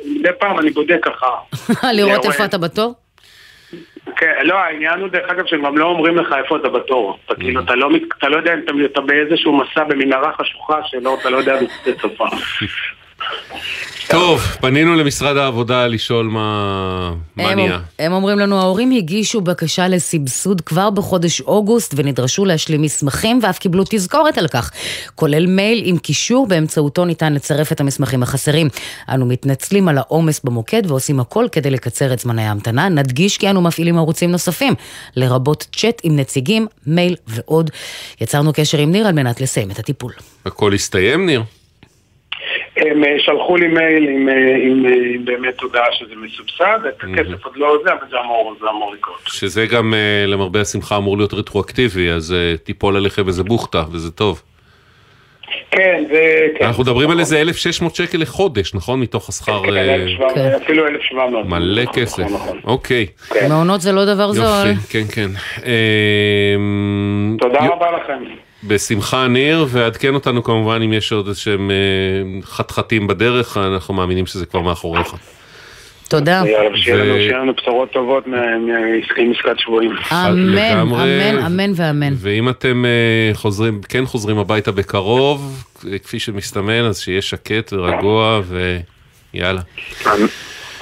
מדי פעם אני בודק ככה. לראות איפה אתה בתור? כן, לא, העניין הוא דרך אגב שהם גם לא אומרים לך איפה אתה בתור. אתה כאילו, אתה לא, אתה לא יודע אם אתה באיזשהו מסע במנהרה חשוכה שלא, אתה לא יודע בצד סופה. טוב, פנינו למשרד העבודה לשאול מה נהיה. הם אומרים לנו, ההורים הגישו בקשה לסבסוד כבר בחודש אוגוסט ונדרשו להשלים מסמכים ואף קיבלו תזכורת על כך, כולל מייל עם קישור באמצעותו ניתן לצרף את המסמכים החסרים. אנו מתנצלים על העומס במוקד ועושים הכל כדי לקצר את זמני ההמתנה. נדגיש כי אנו מפעילים ערוצים נוספים, לרבות צ'אט עם נציגים, מייל ועוד. יצרנו קשר עם ניר על מנת לסיים את הטיפול. הכל הסתיים, ניר? הם שלחו לי מייל עם, עם, עם באמת הודעה שזה מסובסד, את הכסף עוד לא זה, אבל זה אמור, זה אמור לקרות. שזה גם למרבה השמחה אמור להיות רטרואקטיבי, אז תיפול עליכם איזה בוכטה, וזה טוב. כן, זה... כן. אנחנו מדברים על איזה 1,600 שקל לחודש, נכון? מתוך השכר... כן, אפילו 1,700. מלא כסף, אוקיי. מעונות זה לא דבר זול. יופי, כן, כן. תודה רבה לכם. בשמחה ניר, ועדכן אותנו כמובן אם יש עוד איזשהם חתחתים בדרך, אנחנו מאמינים שזה כבר מאחוריך. תודה. שיהיה לנו בשורות טובות מעסקת שבויים. אמן, אמן, אמן ואמן. ואם אתם חוזרים, כן חוזרים הביתה בקרוב, כפי שמסתמן, אז שיהיה שקט ורגוע, ויאללה.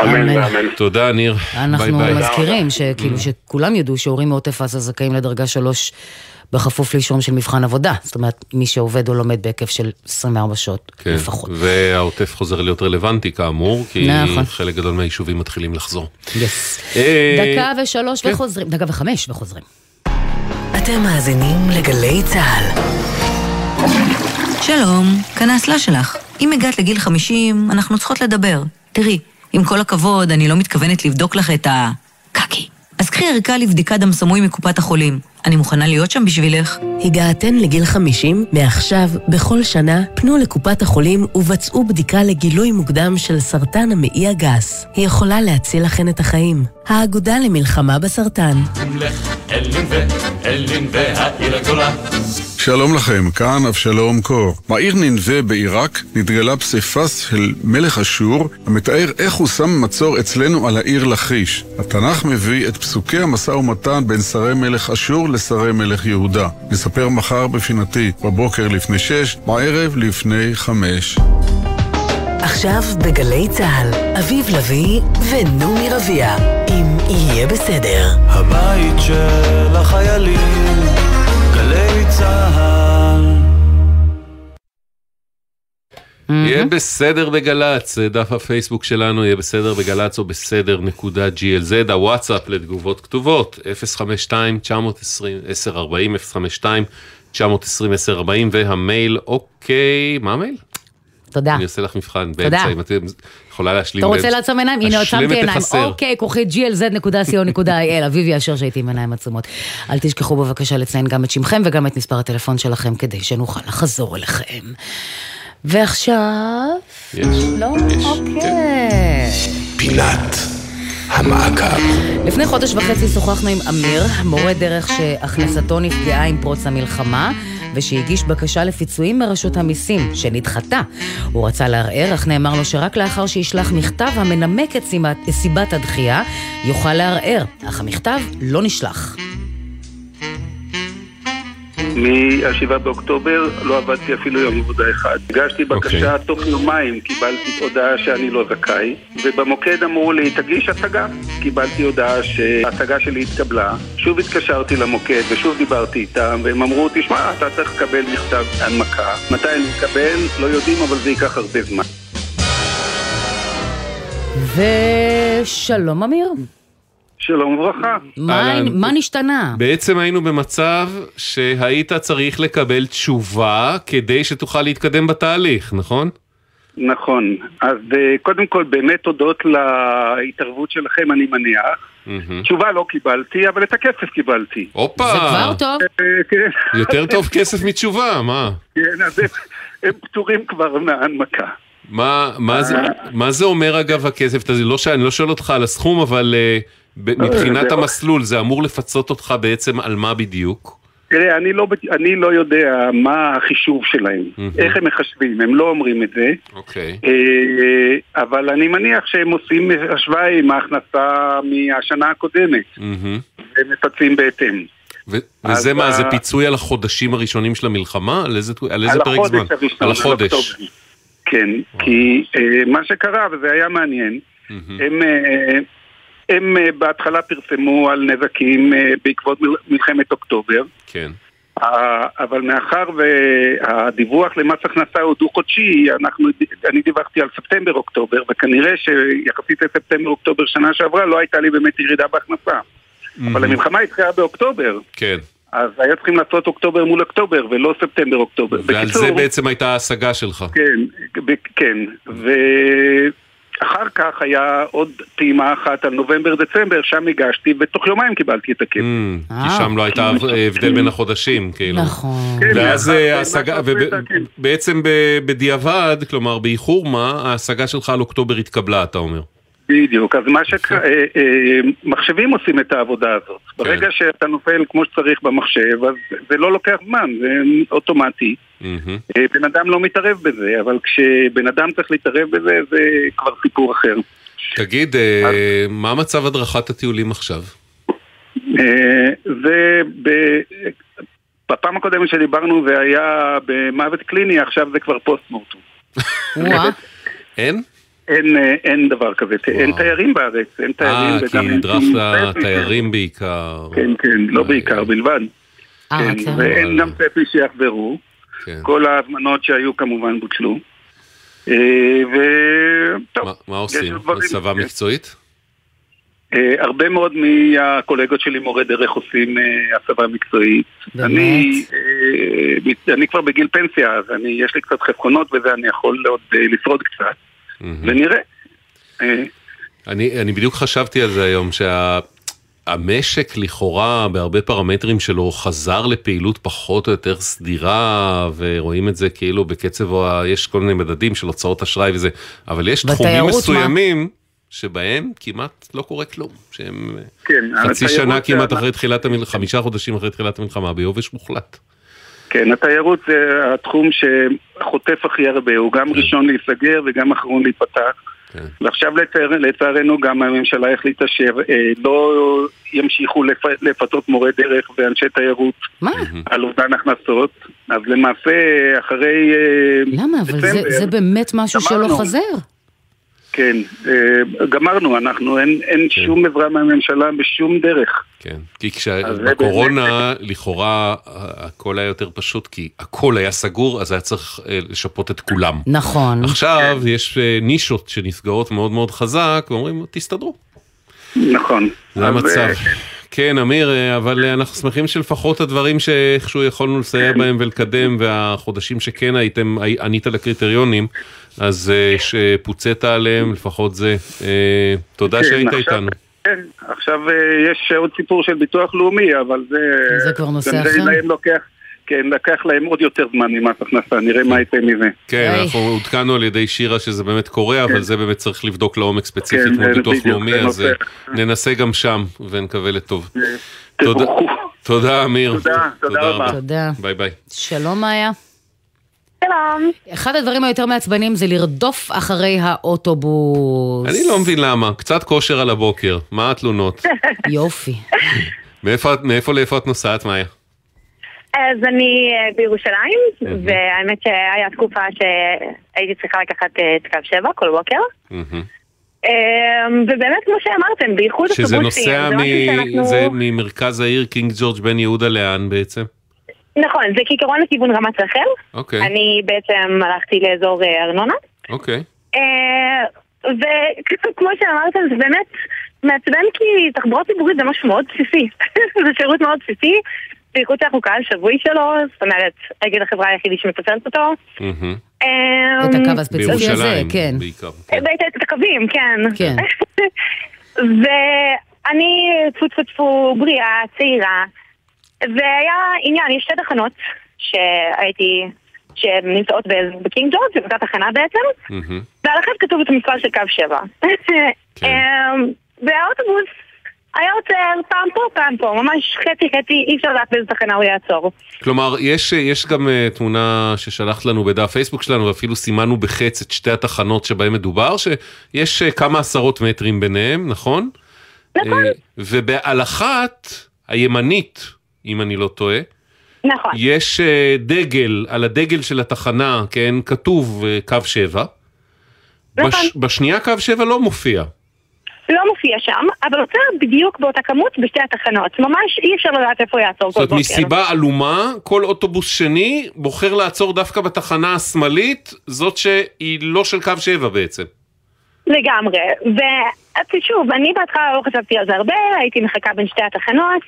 אמן ואמן. תודה, ניר. אנחנו מזכירים שכאילו שכולם ידעו שהורים מעוטף עזה זכאים לדרגה שלוש. בכפוף לאישורים של מבחן עבודה. זאת אומרת, מי שעובד או לומד בהיקף של 24 שעות כן, לפחות. והעוטף חוזר להיות רלוונטי כאמור, כי נכון. חלק גדול מהיישובים מתחילים לחזור. יס. אה... דקה ושלוש כן. וחוזרים, דקה וחמש וחוזרים. אתם מאזינים לגלי צה"ל. שלום, כאן האסלה שלך. אם הגעת לגיל 50, אנחנו צריכות לדבר. תראי, עם כל הכבוד, אני לא מתכוונת לבדוק לך את הקקי. אז קחי ערכה לבדיקת דם סמוי מקופת החולים. אני מוכנה להיות שם בשבילך. הגעתן לגיל 50? מעכשיו, בכל שנה, פנו לקופת החולים ובצעו בדיקה לגילוי מוקדם של סרטן המעי הגס. היא יכולה להציל לכן את החיים. האגודה למלחמה בסרטן. שלום לכם, כאן אבשלום קור. בעיר נינווה בעיראק נתגלה פסיפס של מלך אשור המתאר איך הוא שם מצור אצלנו על העיר לכיש. התנ"ך מביא את פסוקי המשא ומתן בין שרי מלך אשור לשרי מלך יהודה. נספר מחר בפינתי, בבוקר לפני שש, בערב לפני חמש. עכשיו בגלי צה"ל, אביב לביא ונעמי רביע, אם יהיה בסדר. הבית של החיילים, יהיה בסדר בגל"צ, דף הפייסבוק שלנו יהיה בסדר בגל"צ או בסדר נקודה glz, הוואטסאפ לתגובות כתובות 052-920-1040, 052-920-1040 והמייל אוקיי, מה המייל? תודה. אני עושה לך מבחן תודה. באמצע, אם את יכולה להשלים. אתה רוצה. לעצום עיניים? הנה, עצמתי עיניים. אוקיי, כוכי glz.co.il, אביבי אשר שהייתי עם עיניים עצומות. אל תשכחו בבקשה לציין גם את שמכם וגם את מספר הטלפון שלכם כדי שנוכל לחזור אליכם. ועכשיו... יש. לא? אוקיי. פינת המעקב. לפני חודש וחצי שוחחנו עם אמיר, מורה דרך שהכנסתו נפגעה עם פרוץ המלחמה, ושהגיש בקשה לפיצויים מרשות המיסים, שנדחתה. הוא רצה לערער, אך נאמר לו שרק לאחר שישלח מכתב המנמק את סיבת הדחייה, יוכל לערער, אך המכתב לא נשלח. מ-7 באוקטובר לא עבדתי אפילו יום עבודה אחד. הגשתי בקשה, אוקיי. תוך יומיים קיבלתי הודעה שאני לא זכאי, ובמוקד אמרו לי, תגיש השגה. קיבלתי הודעה שההשגה שלי התקבלה, שוב התקשרתי למוקד ושוב דיברתי איתם, והם אמרו, תשמע, אתה צריך לקבל מכתב הנמקה. מתי אני אקבל? לא יודעים, אבל זה ייקח הרבה זמן. ושלום אמיר. שלום וברכה. מה, נשתנה? בעצם היינו במצב שהיית צריך לקבל תשובה כדי שתוכל להתקדם בתהליך, נכון? נכון. אז אה, קודם כל, באמת הודות להתערבות שלכם, אני מניח. תשובה לא קיבלתי, אבל את הכסף קיבלתי. הופה! זה כבר טוב? אה, כן. יותר טוב כסף מתשובה, מה? כן, אז הם- פטורים כבר מההנמקה. מה, מה, זה, מה זה אומר אגב הכסף? אתה- לא, ש- אני לא שואל אותך על הסכום, אבל uh, מבחינת זה- המסלול, זה אמור לפצות אותך בעצם על מה בדיוק? תראה, אני לא, אני לא יודע מה החישוב שלהם, איך הם מחשבים, הם לא אומרים את זה, אוקיי. אה, אבל אני מניח שהם עושים השוואה עם ההכנסה מהשנה הקודמת, מהמם. ומפצים בהתאם. ו- וזה מה, ה- זה פיצוי על החודשים הראשונים של המלחמה? על איזה, על איזה על פרק החודש זמן? הראשון על החודש. כן, כי אה, מה שקרה, וזה היה מעניין, הם, אה, הם אה, בהתחלה פרסמו על נזקים אה, בעקבות מל- מלחמת אוקטובר, כן. אבל מאחר והדיווח למס הכנסה הוא דו-חודשי, אני דיווחתי על ספטמבר-אוקטובר, וכנראה שיחסית לספטמבר-אוקטובר שנה שעברה לא הייתה לי באמת ירידה בהכנסה. אבל המלחמה התחילה באוקטובר, כן. אז היה צריכים לעשות אוקטובר מול אוקטובר ולא ספטמבר-אוקטובר. ועל זה בעצם הייתה ההשגה שלך. כן, ב- כן, ואחר כך היה עוד פעימה אחת על נובמבר-דצמבר, שם הגשתי, ותוך יומיים קיבלתי את הכסף. Mm, כי שם לא הייתה הבדל בין החודשים, כאילו. נכון. כן, ואז מאחר אה, ומה ההשגה, כן. ובעצם בדיעבד, כלומר באיחור מה, ההשגה שלך על אוקטובר התקבלה, אתה אומר. בדיוק, אז מה שמחשבים עושים את העבודה הזאת. כן. ברגע שאתה נופל כמו שצריך במחשב, אז זה לא לוקח זמן, זה אוטומטי. אה, בן אדם לא מתערב בזה, אבל כשבן אדם צריך להתערב בזה, זה כבר סיפור אחר. תגיד, אה, מה מצב הדרכת הטיולים עכשיו? אה, זה ב... בפעם הקודמת שדיברנו זה היה במוות קליני, עכשיו זה כבר פוסט מורטום. אין? אין, אין דבר כזה, אין תיירים בארץ, אין תיירים אה, כי אין הדרכת צפי, תיירים בעיקר. כן, כן, לא בעיקר, בלבד. אה, כן, כן. ואין גם צפי שיחזרו. כן. כל ההזמנות שהיו כמובן בוטלו. אה, וטוב, מה- מה עושים? הסבה כן. מקצועית? אה, הרבה מאוד מהקולגות שלי מורי דרך עושים אה, הסבה מקצועית. אני, אני כבר בגיל פנסיה, אז אני, יש לי קצת חסכונות וזה, אני יכול עוד לשרוד קצת. ונראה. אה, אני, אני בדיוק חשבתי על זה היום, המשק לכאורה בהרבה פרמטרים שלו חזר לפעילות פחות או יותר סדירה ורואים את זה כאילו בקצב, ה- יש כל מיני מדדים של הוצאות אשראי וזה, אבל יש תחומים בתיירות, מה? מסוימים שבהם כמעט לא קורה כלום, שהם כן, חצי שנה זה- כמעט אחרי תחילת המלחמה, חמישה חודשים אחרי תחילת המלחמה, ביובש מוחלט. כן, התיירות זה התחום שחוטף הכי הרבה, הוא גם ראשון להיסגר וגם אחרון להיפתח. ועכשיו לצער, לצערנו גם הממשלה החליטה שלא ימשיכו לפ, לפתות מורי דרך ואנשי תיירות מה? על אובדן הכנסות. אז למעשה אחרי אה, למה? אבל זה, זה באמת משהו שלא גמרנו. כן, אה, גמרנו, אנחנו, אין, אין שום עזרה מהממשלה בשום דרך. כן, כי כשבקורונה לכאורה הכל היה יותר פשוט, כי הכל היה סגור, אז היה צריך אה, לשפות את כולם. נכון. עכשיו יש אה, נישות שנסגרות מאוד מאוד חזק, ואומרים, תסתדרו. נכון. זה אז, המצב. אה, כן, אמיר, אבל אנחנו שמחים שלפחות הדברים שאיכשהו יכולנו לסייע כן. בהם ולקדם, והחודשים שכן הייתם, הי- ענית לקריטריונים, אז אה, שפוצית עליהם, לפחות זה. אה, תודה כן, שהיית איתנו. כן, עכשיו אה, יש עוד סיפור של ביטוח לאומי, אבל זה... זה כבר נושא אחר. להם לוקח, כן, לקח להם עוד יותר זמן ממס הכנסה, נראה מה יצא מזה. כן, אנחנו עודכנו על ידי שירה שזה באמת קורה, אבל זה באמת צריך לבדוק לעומק ספציפית כן, מול ביטוח לאומי, אז. אה, ננסה גם שם, ונקווה לטוב. תודה, תודה אמיר. תודה, תודה רבה. תודה. ביי ביי. שלום מאיה. שלום. אחד הדברים היותר מעצבנים זה לרדוף אחרי האוטובוס. אני לא מבין למה, קצת כושר על הבוקר, מה התלונות? יופי. מאיפה לאיפה את נוסעת, מאיה? אז אני אה, בירושלים, והאמת שהיה תקופה שהייתי צריכה לקחת אה, את קו 7 כל בוקר. אה, ובאמת, כמו שאמרתם, בייחוד שזה אוטובוסים. נוסע זה משהו מ- שאנחנו- זה ממרכז העיר קינג ג'ורג' בן יהודה לאן בעצם? נכון, זה כעיקרון לכיוון רמת רחל. אוקיי, אני בעצם הלכתי לאזור אה, ארנונה. אוקיי. אה, וכמו שאמרתם, זה באמת מעצבן כי תחבורה ציבורית זה משהו מאוד בסיסי. זה שירות מאוד בסיסי, בייחוד שאנחנו קהל שבוי שלו, זאת אומרת, אגד החברה היחידי שמפעילה אותו. אה, את הקו הספציפי הזה, בירושלים, כן. בעיקר. את את הקווים, כן. כן. ואני טפו טפו טפו בריאה, צעירה, והיה עניין, יש שתי תחנות שהייתי, שנמצאות בקינג ג'ורג', זו אותה תחנה בעצם. ועל אחת כתוב את המספר של קו 7. אמ, והאוטובוס היה עוצר פעם פה, פעם פה, ממש חצי חצי, אי אפשר לדעת באיזה תחנה הוא יעצור. כלומר, יש, יש גם uh, תמונה ששלחת לנו בדף פייסבוק שלנו, ואפילו סימנו בחץ את שתי התחנות שבהן מדובר, שיש uh, כמה עשרות מטרים ביניהם, נכון? נכון. Uh, ועל אחת, הימנית, אם אני לא טועה, נכון. יש uh, דגל, על הדגל של התחנה, כן, כתוב uh, קו 7. נכון. בש, בשנייה קו 7 לא מופיע. לא מופיע שם, אבל עוצר בדיוק באותה כמות בשתי התחנות. ממש אי אפשר לדעת איפה יעצור זאת כל אומרת, בוקר. מסיבה עלומה, כל אוטובוס שני בוחר לעצור דווקא בתחנה השמאלית, זאת שהיא לא של קו 7 בעצם. לגמרי. ושוב, אני בהתחלה לא חשבתי על זה הרבה, הייתי מחכה בין שתי התחנות.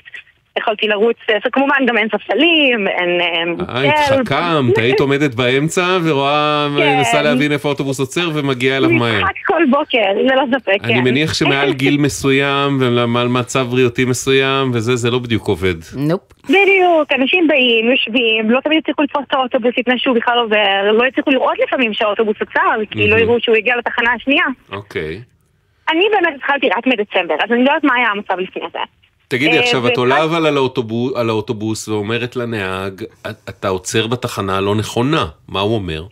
יכולתי לרוץ, כמובן גם אין ספסלים, אין... אה, התחכמת, היית עומדת באמצע ורואה, כן. מנסה להבין איפה האוטובוס עוצר ומגיעה אליו מהר. משחק כל בוקר, ללא ספק, כן. אני מניח שמעל גיל מסוים ומעל מצב בריאותי מסוים וזה, זה לא בדיוק עובד. נופ. בדיוק, אנשים באים, יושבים, לא תמיד הצליחו לתפוס את האוטובוס לפני שהוא בכלל עובר, לא הצליחו לראות לפעמים שהאוטובוס עצר, כי לא יראו שהוא הגיע לתחנה השנייה. אוקיי. אני באמת התחלתי רק מדצמבר, אז אני לא יודעת מה היה המצב לפני זה. תגידי, אה, עכשיו את עולה אבל על האוטובוס, על האוטובוס ואומרת לנהג, "את- אתה עוצר בתחנה הלא נכונה. מה הוא אומר?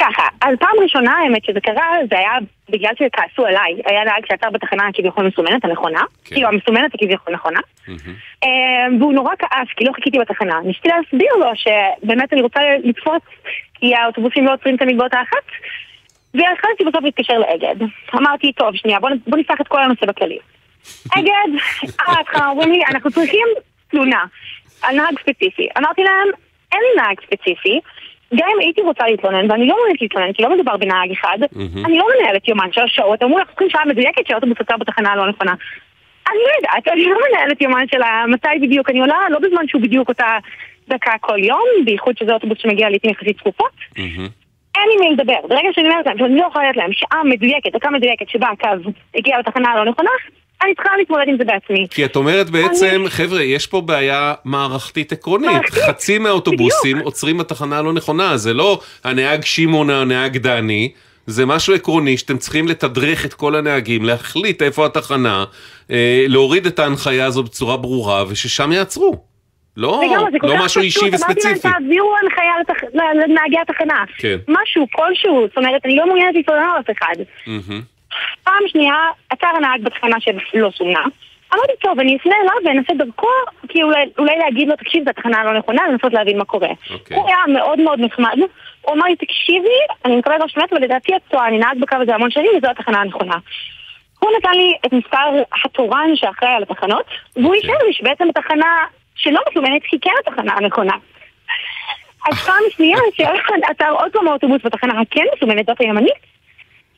ככה, אז פעם ראשונה האמת שזה קרה, זה היה בגלל שכעסו עליי. היה נהג שעצר בתחנה הכביכול מסומנת הנכונה, כאילו המסומנת הכביכול נכונה, אה, והוא נורא כעס כי לא חיכיתי בתחנה. ניסיתי להסביר לו שבאמת אני רוצה לקפוץ, כי האוטובוסים לא עוצרים תמיד באותה אחת, והחלטתי בסוף להתקשר לאגד. אמרתי, טוב, שנייה, בוא, בוא נפתח את כל הנושא בכללי. אגד, ההתחלה אומרים לי, אנחנו צריכים תלונה על נהג ספציפי. אמרתי להם, אין לי נהג ספציפי, גם אם הייתי רוצה להתלונן, ואני לא מעוניינת להתלונן, כי לא מדובר בנהג אחד, אני לא מנהלת יומן של השעות, אמרו אנחנו צריכים שעה מדויקת שהאוטובוס עצר בתחנה הלא נכונה. אני לא יודעת, אני לא מנהלת יומן של מתי בדיוק אני עולה, לא בזמן שהוא בדיוק אותה דקה כל יום, בייחוד שזה אוטובוס שמגיע לעיתים יחסית תכופות. אין לי מי לדבר. ברגע שאני אומרת להם שאני לא יכולה לתת להם שעה מדויקת, דקה מדויקת שבה הקו הגיע לתחנה הלא נכונה, אני צריכה להתמודד עם זה בעצמי. כי את אומרת בעצם, חבר'ה, יש פה בעיה מערכתית עקרונית. חצי מהאוטובוסים עוצרים בתחנה הלא נכונה, זה לא הנהג שמעון או הנהג דני. זה משהו עקרוני שאתם צריכים לתדרך את כל הנהגים, להחליט איפה התחנה, אה, להוריד את ההנחיה הזו בצורה ברורה, וששם יעצרו. לא, לגמרי, לא משהו אישי. וספציפי. אמרתי להם, תעבירו הנחיה לתח- לנהגי התחנה. כן. משהו, כלשהו. זאת אומרת, אני לא מעוניינת להתלונן על אף אחד. מהמם. פעם שנייה, עצר הנהג בתחנה שלא סומנה. אמרתי, טוב, אני אפנה אליו ואנסה דרכו, כי אולי, אולי להגיד לו, תקשיב, זו התחנה הלא נכונה, לנסות להבין מה קורה. אוקיי. הוא היה מאוד מאוד נחמד. הוא אמר לי, תקשיבי, אני מקבל ראש מת, ולדעתי את טועה, אני נהג בקו הזה המון שנים, וזו התחנה הנכונה. הוא נתן לי את מספר התורן שאחראי על התחנות, והוא אוקיי. אישר לי שבעצם התחנה שלא מסומנת היא כן התחנה הנכונה. אז פעם שנייה, שעצר עוד פעם האוטובוס בתחנה הכן מסומנת, זאת הימנית,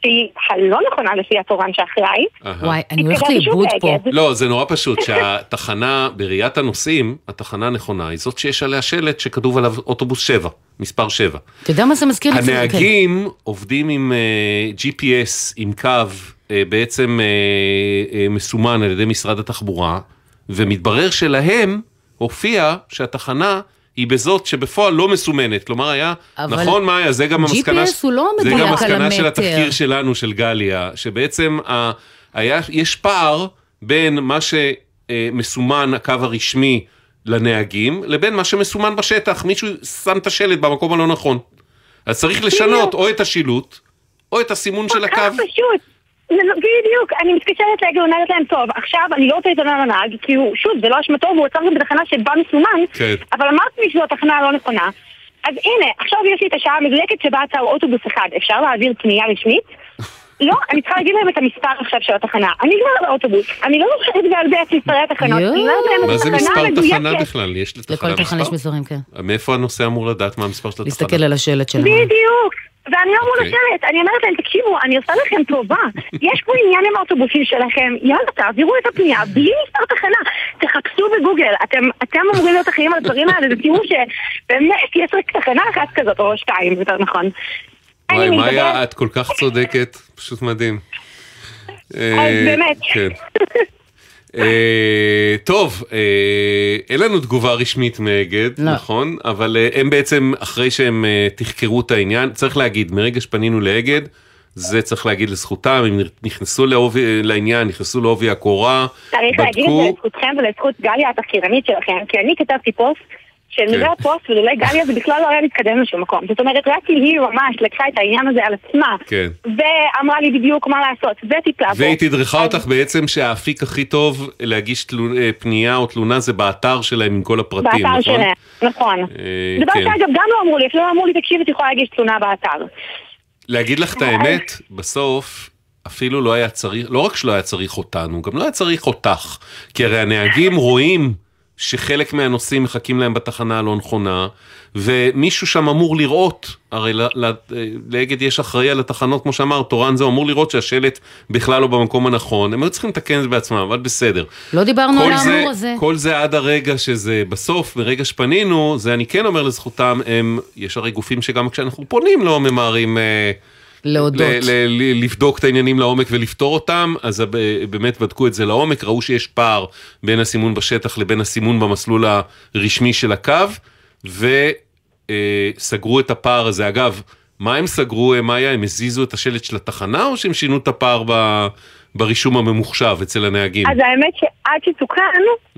שהיא הלא נכונה לפי התורן שאחראי. וואי, אני הולכת לאיבוד פה. לא, זה נורא פשוט, שהתחנה, בראיית הנוסעים, התחנה הנכונה היא זאת שיש עליה שלט שכתוב עליו אוטובוס 7, מספר 7. אתה יודע מה זה מזכיר לי? הנהגים עובדים עם אה, GPS, עם קו, אה, בעצם אה, מסומן על ידי משרד התחבורה, ומתברר שלהם הופיע שהתחנה היא בזאת שבפועל לא מסומנת. כלומר היה, נכון מאיה, זה גם המסקנה, GPS הוא לא זה מדויק גם על המסקנה של המטר. התחקיר שלנו, של גליה, שבעצם ה, היה, יש פער בין מה שמסומן הקו הרשמי לנהגים, לבין מה שמסומן בשטח. מישהו שם את השלט במקום הלא נכון. אז צריך לשנות או את השילוט, או את הסימון של כל הקו. כך פשוט. בדיוק, אני מתקשרת להגיד, אומרת להם, טוב, עכשיו אני לא רוצה להתלונן על הנהג, כי הוא, שוב, זה לא אשמתו, והוא עצר גם בתחנה שבה מסומן, כן. אבל אמרתי שזו התחנה הלא נכונה. אז הנה, עכשיו יש לי את השעה המדויקת שבה עצר אוטובוס אחד, אפשר להעביר פנייה רשמית? לא, אני צריכה להגיד להם את המספר עכשיו של התחנה. אני כבר על האוטובוס, אני לא זוכרת בעל פה את מספרי התחנות. מה זה מספר תחנה. בכלל? יש לתחנה לכל תחנה יש מספר? מספרים, כן. מאיפה הנוסע אמור לדעת מה המספר של התחנה? להסתכל על השלט שלנו. בדיוק. ואני לא מול אוקיי. השלט, אני אומרת להם, תקשיבו, אני עושה לכם טובה. יש פה עניין עם האוטובוסים שלכם, יאללה, תעבירו את הפנייה בלי מספר תחנה. תחפשו בגוגל, אתם, אתם אמורים להיות אחראים על הדברים האלה, ותראו שבאמת יש רק תחנה אחת כזאת, או שתיים, יותר נכון. וואי, אני מאיה, את כל כך צודקת, פשוט מדהים. אז אה, באמת. כן. אה, טוב, אה, אין לנו תגובה רשמית מאגד, לא. נכון? אבל אה, הם בעצם, אחרי שהם אה, תחקרו את העניין, צריך להגיד, מרגע שפנינו לאגד, זה צריך להגיד לזכותם, הם נכנסו לעובי, לעניין, נכנסו לעובי הקורה, צריך להגיד את זה לזכותכם ולזכות גליה התחקירנית שלכם, כי אני כתבתי פוסט שלולא כן. הפוסט ולולא גליה זה בכלל לא היה מתקדם לשום מקום. זאת אומרת, רק כי היא ממש לקחה את העניין הזה על עצמה, כן. ואמרה לי בדיוק מה לעשות, וטיפלה בו. והיא תדרכה אותך בעצם שהאפיק הכי טוב להגיש תלו- אה, פנייה או תלונה זה באתר שלהם עם כל הפרטים, באתר נכון? שלהם, נכון. אה, דבר כן. שאגב גם לא אמרו לי, אפילו לא אמרו לי, תקשיבי, את יכולה להגיש תלונה באתר. להגיד לך את האמת, בסוף אפילו לא היה צריך, לא רק שלא היה צריך אותנו, גם לא היה צריך אותך. כי הרי הנהגים רואים שחלק מהנוסעים מחכים להם בתחנה הלא נכונה, ומישהו שם אמור לראות, הרי לאגד יש אחראי על התחנות, כמו שאמר, תורן זה אמור לראות שהשלט בכלל לא במקום הנכון, הם היו צריכים לתקן את זה בעצמם, אבל בסדר. לא דיברנו על האמור הזה. כל זה עד הרגע שזה בסוף, ברגע שפנינו, זה אני כן אומר לזכותם, הם, יש הרי גופים שגם כשאנחנו פונים לא ממהרים... אה, להודות. ל- ל- ל- לבדוק את העניינים לעומק ולפתור אותם, אז באמת בדקו את זה לעומק, ראו שיש פער בין הסימון בשטח לבין הסימון במסלול הרשמי של הקו, וסגרו את הפער הזה. אגב, מה הם סגרו, אה, מאיה? הם הזיזו את השלט של התחנה, או שהם שינו את הפער ב- ברישום הממוחשב אצל הנהגים? אז האמת שעד שתוקן,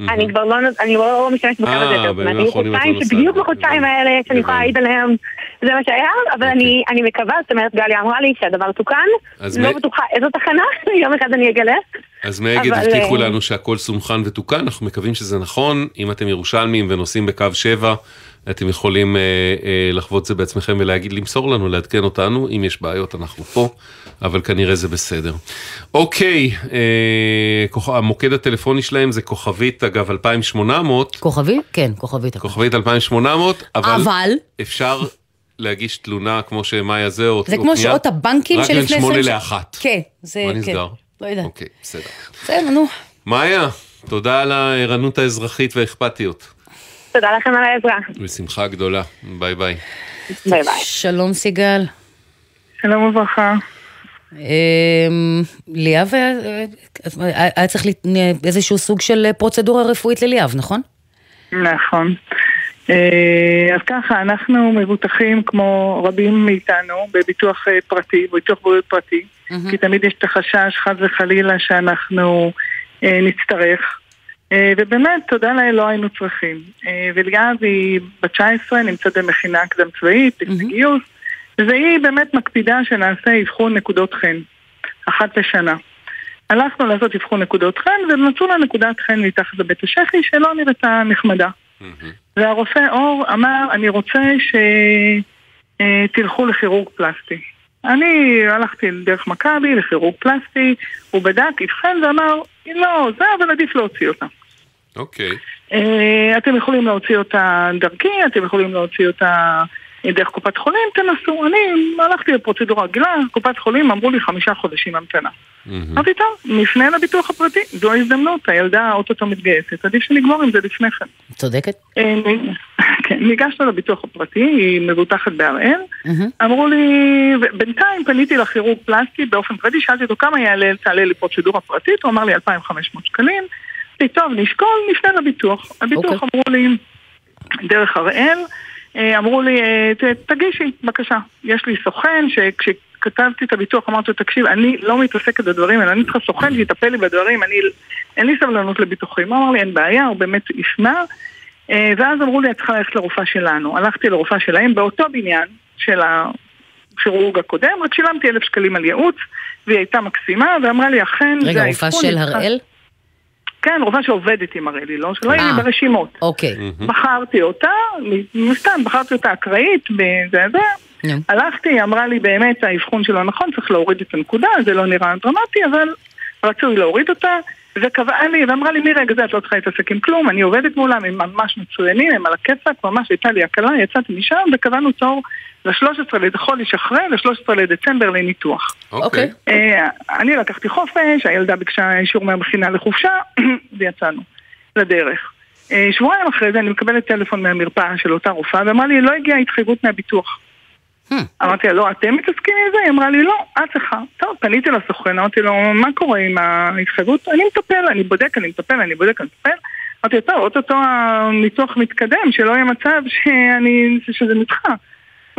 אני כבר לא אני לא משתמשת בקו אה, הזה אומרת, בימים היו האחרונים את לא נוסעת. שבדיוק בחודשיים האלה, שאני יכולה להעיד עליהם, זה מה שהיה, אבל אני אני מקווה, זאת אומרת, גליה אמרה לי שהדבר תוקן, לא מ- בטוחה איזו תחנה, יום אחד אני אגלה. אז מאגד אבל, הבטיחו אה, לנו שהכל סונכן ותוקן, אנחנו מקווים שזה נכון. אם אתם ירושלמים ונוסעים בקו 7, אתם יכולים אה, אה, לחוות את זה בעצמכם ולהגיד, למסור לנו, לעדכן אותנו. אם יש בעיות, אנחנו פה, אבל כנראה זה בסדר. אוקיי, אה, כוכ... המוקד הטלפוני שלהם זה כוכבית, אגב, 2800. כוכבית? כן, כוכבית. כוכבית 2800, אבל, אבל? אפשר להגיש תלונה כמו שמאיה זה, או זה או כמו שעות הבנקים רק שלפני בין 8 שנה. לאחת. כן, זה... מה כן. נסגר? לא יודעת. אוקיי, בסדר. בסדר, נו. מאיה, תודה על הערנות האזרחית והאכפתיות. תודה לכם על העזרה. בשמחה גדולה. ביי ביי. ביי ביי. שלום סיגל. שלום וברכה. אמ, ליאב, היה- צריך איזשהו סוג של פרוצדורה רפואית לליאב, נכון? נכון. אה, אז ככה, אנחנו מבוטחים כמו רבים מאיתנו בביטוח אה, פרטי, ביטוח בריאות פרטי, כי תמיד יש את החשש, חס וחלילה, שאנחנו אה, נצטרך. אה, ובאמת, תודה לאל, לא היינו צריכים. אה, וליאב היא בת 19, נמצאת במכינה קדם צבאית, לפני גיוס, והיא באמת מקפידה שנעשה אבחון נקודות חן, אחת לשנה. הלכנו לעשות אבחון נקודות חן, ומצאו לה נקודת חן מתחת לבית השחי שלא נראתה נחמדה. והרופא אור אמר, אני רוצה שתלכו לכירורג פלסטי. אני הלכתי דרך מכבי לכירורג פלסטי, הוא בדק, אבחן ואמר, לא, זה אבל עדיף להוציא אותה. אוקיי. אה, אתם יכולים להוציא אותה דרכי, אתם יכולים להוציא אותה דרך קופת חולים, תנסו. אני הלכתי לפרוצדורה רגילה, קופת חולים אמרו לי חמישה חודשים המתנה. אמרתי, טוב, נפנה לביטוח הפרטי, זו ההזדמנות, הילדה אוטוטו מתגייסת, עדיף שנגמור עם זה לפני כן. צודקת. אה, כן, ניגשנו לביטוח הפרטי, היא מבוטחת בהראל. אמרו לי, בינתיים פניתי לכירורג פלסטי באופן פרטי, שאלתי אותו כמה יעלה, תעלה לי פרוצדורה פרטית, הוא אמר לי 2,500 שקלים. אמרתי, טוב, נשקול, נפנה לביטוח. הביטוח אמרו לי, דרך הראל, אמרו לי, אה, תגישי, בבקשה. יש לי סוכן שכשכתבתי את הביטוח אמרתי לו, תקשיב, אני לא מתעסקת בדברים האלה, אני צריכה סוכן שיטפל לי בדברים, אני, אין לי סבלנות לביטוחים. הוא אמר לי, אין בעיה, הוא באמת יפנה. אה, ואז אמרו לי, את צריכה ללכת לרופאה שלנו. הלכתי לרופאה שלהם באותו בניין של הכירורג הקודם, רק שילמתי אלף שקלים על ייעוץ, והיא הייתה מקסימה, ואמרה לי, אכן, רגע, רופאה של היא צריכה-" הראל? כן, רופאה שעובדת עם הראלי, לא שלא היא אה. ברשימות. אוקיי. בחרתי אותה, מן הסתם בחרתי אותה אקראית, בזה זה. הלכתי, היא אמרה לי באמת האבחון שלו נכון, צריך להוריד את הנקודה, זה לא נראה דרמטי, אבל רצוי להוריד אותה, וקבעה לי, ואמרה לי מרגע זה את לא צריכה להתעסק עם כלום, אני עובדת מולם, הם ממש מצוינים, הם על הכיפאק, ממש הייתה לי הקלה, יצאתי משם וקבענו תור ל-13 לחודש אחרי, ל-13 לדצמבר לניתוח. אוקיי. אה, אני לקחתי חופש, הילדה ביקשה אישור מהמכינה לחופשה, ויצאנו לדרך. אה, שבועיים אחרי זה אני מקבלת טלפון מהמרפאה של אותה רופאה, ואמרה לי, לא הגיעה התחייבות מהביטוח. אמרתי לה, לא, אתם מתעסקים עם זה? היא אמרה לי, לא, את צריכה. טוב, פניתי לסוכן, אמרתי לו, מה קורה עם ההתחייבות? אני מטפל, אני בודק, אני מטפל, אני בודק, אני מטפל. אמרתי לו, טוב, אוטוטו הניתוח מתקדם, שלא יהיה מצב שאני, שזה נדחה.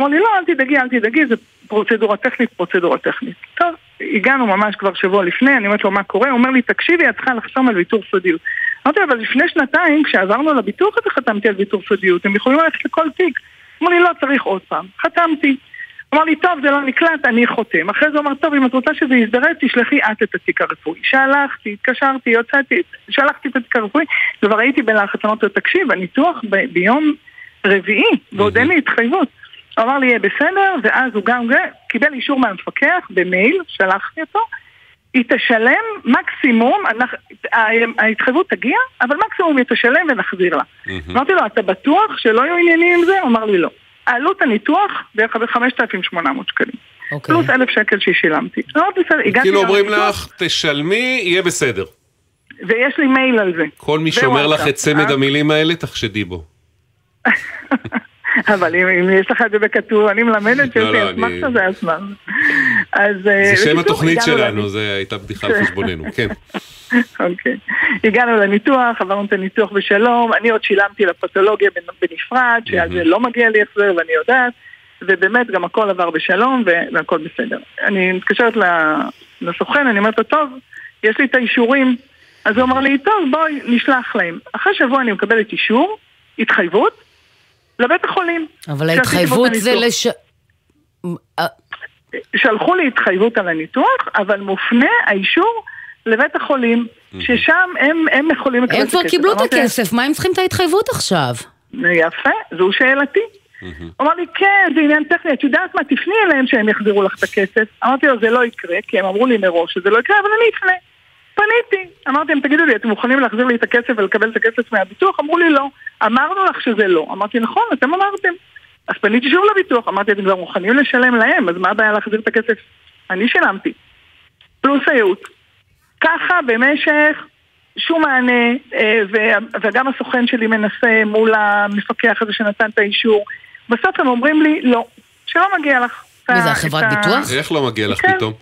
אמר לי, לא, אל תדאגי, אל תדאגי, זה פרוצדורה טכנית, פרוצדורה טכנית. טוב, הגענו ממש כבר שבוע לפני, אני אומרת לו, מה קורה? הוא אומר לי, תקשיבי, את צריכה לחתום על ויתור סודיות. אמרתי לו, אבל לפני שנתיים, כשעברנו לביטוח הזה חתמתי על ויתור סודיות, הם יכולים ללכת לכל תיק. אמר לי, לא, צריך עוד פעם. חתמתי. אמר לי, טוב, זה לא נקלט, אני חותם. אחרי זה אמר, טוב, אם את רוצה שזה יזדרז, תשלחי את את התיק הרפואי. שלחתי, התקשרתי, יוצאתי, שלחתי את התיק הרפואי, כבר הייתי בלחץ, אמרתי לו, תקשיב, הניתוח ב- ביום רביעי, ועוד אין לי התחייבות. הוא אמר לי, יהיה בסדר, ואז הוא גם קיבל אישור מהמפקח במייל, שלחתי אותו, היא תשלם מקסימום, ההתחייבות תגיע, אבל מקסימום היא תשלם ונחזיר לה. אמרתי לו, אתה בטוח שלא יהיו עניינים עם זה? הוא אמר לי, לא. עלות הניתוח, בערך 5,800 שקלים. פלוס אלף שקל ששילמתי. אמרתי, בסדר, כאילו אומרים לך, תשלמי, יהיה בסדר. ויש לי מייל על זה. כל מי שאומר לך את צמד אה? המילים האלה, תחשדי בו. אבל אם, אם יש לך את זה בכתוב, אני מלמדת לא, לא, אסמכתה אני- זה. אה, זה שם התוכנית שלנו. זו הייתה בדיחה על חשבוננו, כן. אוקיי. הגענו לניתוח, עברנו את הניתוח בשלום, אני עוד שילמתי לפתולוגיה בנ- בנפרד, שעל זה לא מגיע לי החזר ואני יודעת, ובאמת גם הכל עבר בשלום והכל בסדר. אני מתקשרת לסוכן, אני אומרת לו, טוב, יש לי את האישורים, אז הוא אמר לי, טוב, בואי נשלח להם. אחרי שבוע אני מקבלת אישור, התחייבות, לבית החולים. אבל ההתחייבות זה. לש... אה, שלחו לי התחייבות על הניתוח, אבל מופנה האישור לבית החולים, ששם הם, הם יכולים לקבל הם את כבר הכסף. קיבלו את הכסף, מה הם צריכים את ההתחייבות עכשיו? יפה, זו שאלתי. הוא אמר לי, כן, זה עניין טכני, את יודעת מה, תפני אליהם שהם יחזירו לך את הכסף. אמרתי לו, זה לא יקרה, כי הם אמרו לי מראש שזה לא יקרה, אבל אני אפנה. פניתי, אמרתי להם, תגידו לי, אתם מוכנים להחזיר לי את הכסף ולקבל את הכסף מהביטוח? אמרו לי, לא. אמרנו לך שזה לא. אמרתי, נכון, אתם אמרתם. אז פניתי שוב לביטוח, אמרתי, אתם כבר מוכנים לשלם להם, אז מה הבעיה להחזיר את הכסף? אני שילמתי. פלוס הייעוץ. ככה במשך שום מענה, אה, וגם הסוכן שלי מנסה מול המפקח הזה שנתן את האישור. בסוף הם אומרים לי, לא, שלא מגיע לך. מי זה, החברת ביטוח? איך לא מגיע לך כן. פתאום?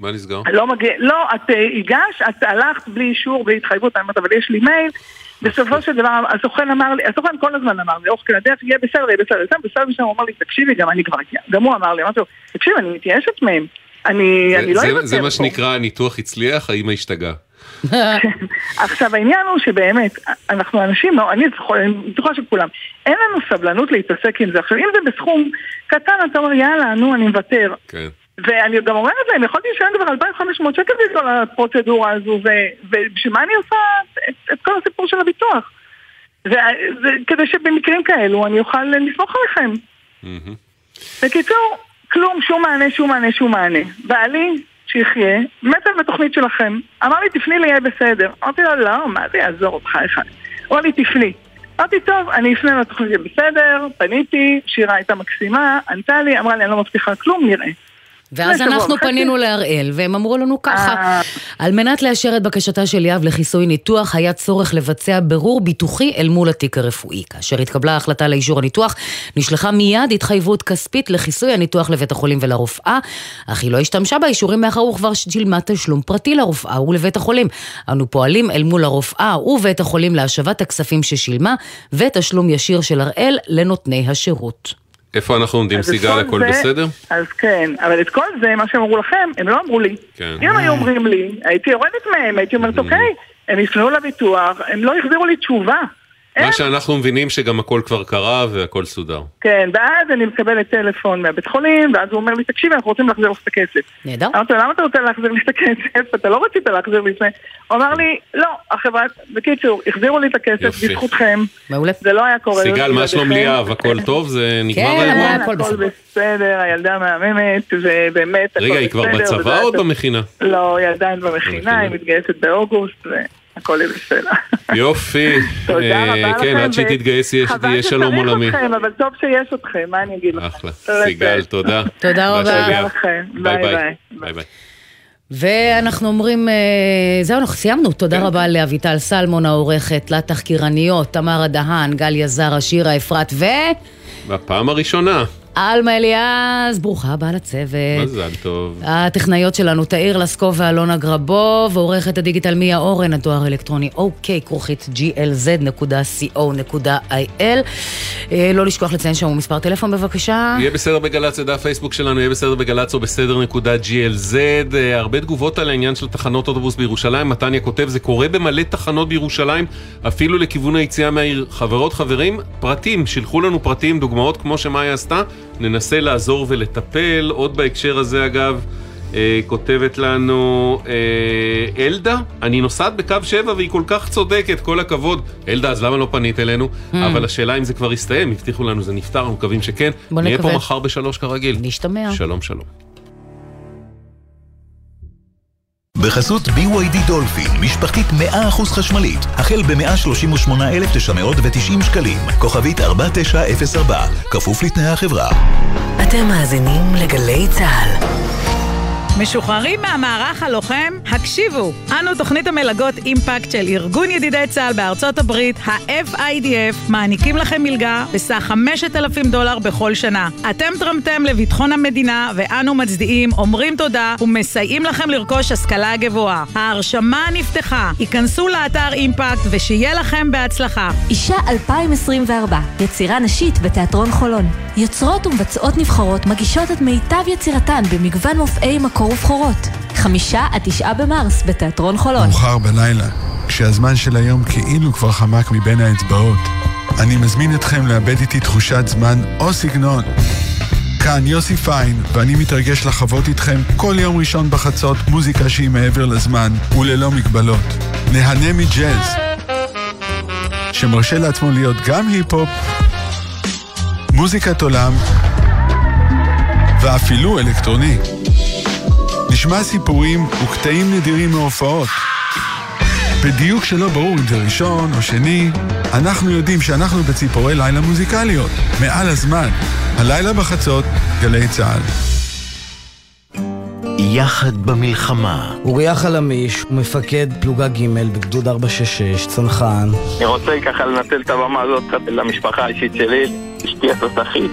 מה נסגר? לא מגיע, לא, את אה, הגשת, את הלכת בלי אישור, בלי התחייבות, אני אומרת, אבל יש לי מייל. בסופו של דבר, הסוכן אמר לי, הסוכן כל הזמן אמר לי, אורך כדי הדרך, יהיה בסדר, יהיה בסדר, בסדר, בסדר, בסדר, הוא אמר לי, תקשיבי, גם אני כבר, גם הוא אמר לי, אמרתי לו, תקשיב, אני מתייאשת מהם, אני לא אוותר זה מה פה." שנקרא הניתוח הצליח, האמא השתגעה. עכשיו העניין הוא שבאמת, אנחנו אנשים, אני בטוחה שכולם, אין לנו סבלנות להתעסק עם זה. עכשיו, אם זה בסכום קטן, אתה אומר, יאללה, נו, אני מוותר. כן. ואני גם אומרת להם, יכולתי לשלם כבר 2,500 שקל בכל הפרוצדורה הזו, ובשביל מה אני עושה את, את כל הסיפור של הביטוח? ו- ו- כדי שבמקרים כאלו אני אוכל לסמוך עליכם. בקיצור, כלום, שום מענה, שום מענה, שום מענה. בעלי, שיחיה, מת על בתוכנית שלכם. אמר לי, תפני לי, יהיה בסדר. אמרתי לו, לא, מה זה יעזור אותך אחד? אמר לי, תפני. אמרתי, טוב, אני אפנה לתוכנית, יהיה בסדר, פניתי, שירה הייתה מקסימה, ענתה לי, אמרה לי, אני לא מבטיחה כלום, נראה. ואז אנחנו. פנינו להראל, והם אמרו לנו ככה, אה. על מנת לאשר את בקשתה של יהב לכיסוי ניתוח, היה צורך לבצע בירור ביטוחי אל מול התיק הרפואי. כאשר התקבלה ההחלטה לאישור הניתוח, נשלחה מיד התחייבות כספית לכיסוי הניתוח לבית החולים ולרופאה, אך היא לא השתמשה באישורים מאחר וכבר שילמה תשלום פרטי לרופאה ולבית החולים. אנו פועלים אל מול הרופאה ובית החולים להשבת הכספים ששילמה, ותשלום ישיר של הראל לנותני השירות. איפה אנחנו עומדים, סיגל, כל הכל זה- בסדר? אז כן, אבל את כל זה, מה שהם אמרו לכם, הם לא אמרו לי. כן. אם היו אומרים לי, הייתי יורדת מהם, הייתי אומרת, אוקיי, הם יפנו לביטוח, הם לא החזירו לי תשובה. מה שאנחנו מבינים שגם הכל כבר קרה והכל סודר. כן, ואז אני מקבלת טלפון מהבית חולים, ואז הוא אומר לי, תקשיבי, אנחנו רוצים להחזיר לך את הכסף. נהדר. אמרתי לו, למה אתה רוצה להחזיר לי את הכסף? אתה לא רצית להחזיר לי את זה. הוא אמר לי, לא, החברה, בקיצור, החזירו לי את הכסף. בזכותכם. מעולה. זה לא היה קורה. סיגל, מה שלום. ליאב? הכל טוב? זה נגמר כן, האירוע? הכל בסדר, הילדה מהממת, ובאמת, הכל בסדר. רגע, היא כבר בצבא או. במכינה? לא, היא עדיין במכינה, היא מתגייסת באוגוסט, והכל יהיה בסדר. יופי. תודה אה, רבה לכם. כן, עד שהיא תתגייס יהיה חבל יהיה שלום שצריך עולמי. אתכם, אבל טוב שיש אתכם, מה אני אגיד לכם? אחלה. תודה. סיגל, תודה. תודה רבה. תודה לכם. ביי ביי ביי. ואנחנו אומרים, אה, זהו, אנחנו סיימנו. תודה רבה לאביטל סלמון העורכת, לתחקירניות, תמרה דהן, גליה זרה, שירה אפרת ו... בפעם הראשונה. עלמה אליעז, ברוכה הבאה לצוות. מזל טוב. הטכנאיות שלנו, תאיר לסקוב ואלונה גרבו, ועורכת הדיגיטל מיה אורן, הדואר האלקטרוני אוקיי, כרוכית glz.co.il. אה, לא לשכוח לציין שם מספר טלפון בבקשה. יהיה בסדר בגל"צ, זה דף פייסבוק שלנו, יהיה בסדר בגל"צ או בסדר נקודה GLZ. אה, הרבה תגובות על העניין של תחנות אוטובוס בירושלים. מתניה כותב, זה קורה במלא תחנות בירושלים, אפילו לכיוון היציאה מהעיר. חברות, חברים, פרטים, שילחו לנו פרטים, דוגמאות כמו שמאיה עשתה, ננסה לעזור ולטפל. עוד בהקשר הזה, אגב, אה, כותבת לנו אה, אלדה, אני נוסעת בקו 7 והיא כל כך צודקת, כל הכבוד. אלדה, אז למה לא פנית אלינו? Hmm. אבל השאלה אם זה כבר הסתיים, הבטיחו לנו זה נפתר, אנחנו מקווים שכן. בוא נהיה פה נקווה. מחר בשלוש כרגיל. נשתמע. שלום שלום. בחסות BYD דולפין, משפחתית 100% חשמלית, החל ב-138,990 שקלים, כוכבית 4904, כפוף לתנאי החברה. אתם מאזינים לגלי צה"ל. משוחררים מהמערך הלוחם? הקשיבו! אנו תוכנית המלגות אימפקט של ארגון ידידי צה"ל בארצות הברית, ה-FIDF, מעניקים לכם מלגה בסך 5,000 דולר בכל שנה. אתם תרמתם לביטחון המדינה, ואנו מצדיעים, אומרים תודה ומסייעים לכם לרכוש השכלה גבוהה. ההרשמה נפתחה, היכנסו לאתר אימפקט ושיהיה לכם בהצלחה. אישה 2024, יצירה נשית בתיאטרון חולון. יוצרות ומבצעות נבחרות מגישות את מיטב יצירתן במגוון מופעי מקור ובכורות. חמישה עד תשעה במרס בתיאטרון חולון. מאוחר בלילה, כשהזמן של היום כאילו כבר חמק מבין האצבעות. אני מזמין אתכם לאבד איתי תחושת זמן או סגנון. כאן יוסי פיין, ואני מתרגש לחוות איתכם כל יום ראשון בחצות מוזיקה שהיא מעבר לזמן וללא מגבלות. נהנה מג'אז, שמרשה לעצמו להיות גם היפ-הופ, מוזיקת עולם ואפילו אלקטרוני. נשמע סיפורים וקטעים נדירים מהופעות. בדיוק שלא ברור אם זה ראשון או שני, אנחנו יודעים שאנחנו בציפורי לילה מוזיקליות, מעל הזמן. הלילה בחצות, גלי צה"ל. יחד במלחמה. אוריה חלמיש הוא מפקד פלוגה ג' בגדוד 466, צנחן. אני רוצה ככה לנצל את הבמה הזאת קצת למשפחה האישית שלי, אשתי התותחית.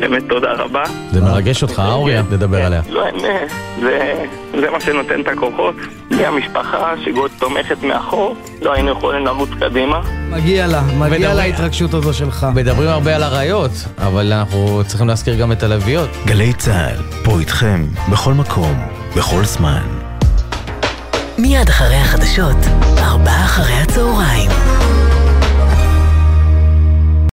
באמת תודה רבה. זה מרגש אותך, אוריה, לדבר עליה. לא, אה, זה, מה שנותן את הכוחות. בלי המשפחה שגוד תומכת מאחור, לא היינו יכולים לרוץ קדימה. מגיע לה, מגיע לה ההתרגשות הזו שלך. מדברים הרבה על אריות, אבל אנחנו צריכים להזכיר גם את הלוויות. גלי צה"ל, פה איתכם, בכל מקום, בכל זמן. מיד אחרי החדשות, ארבעה אחרי הצהריים.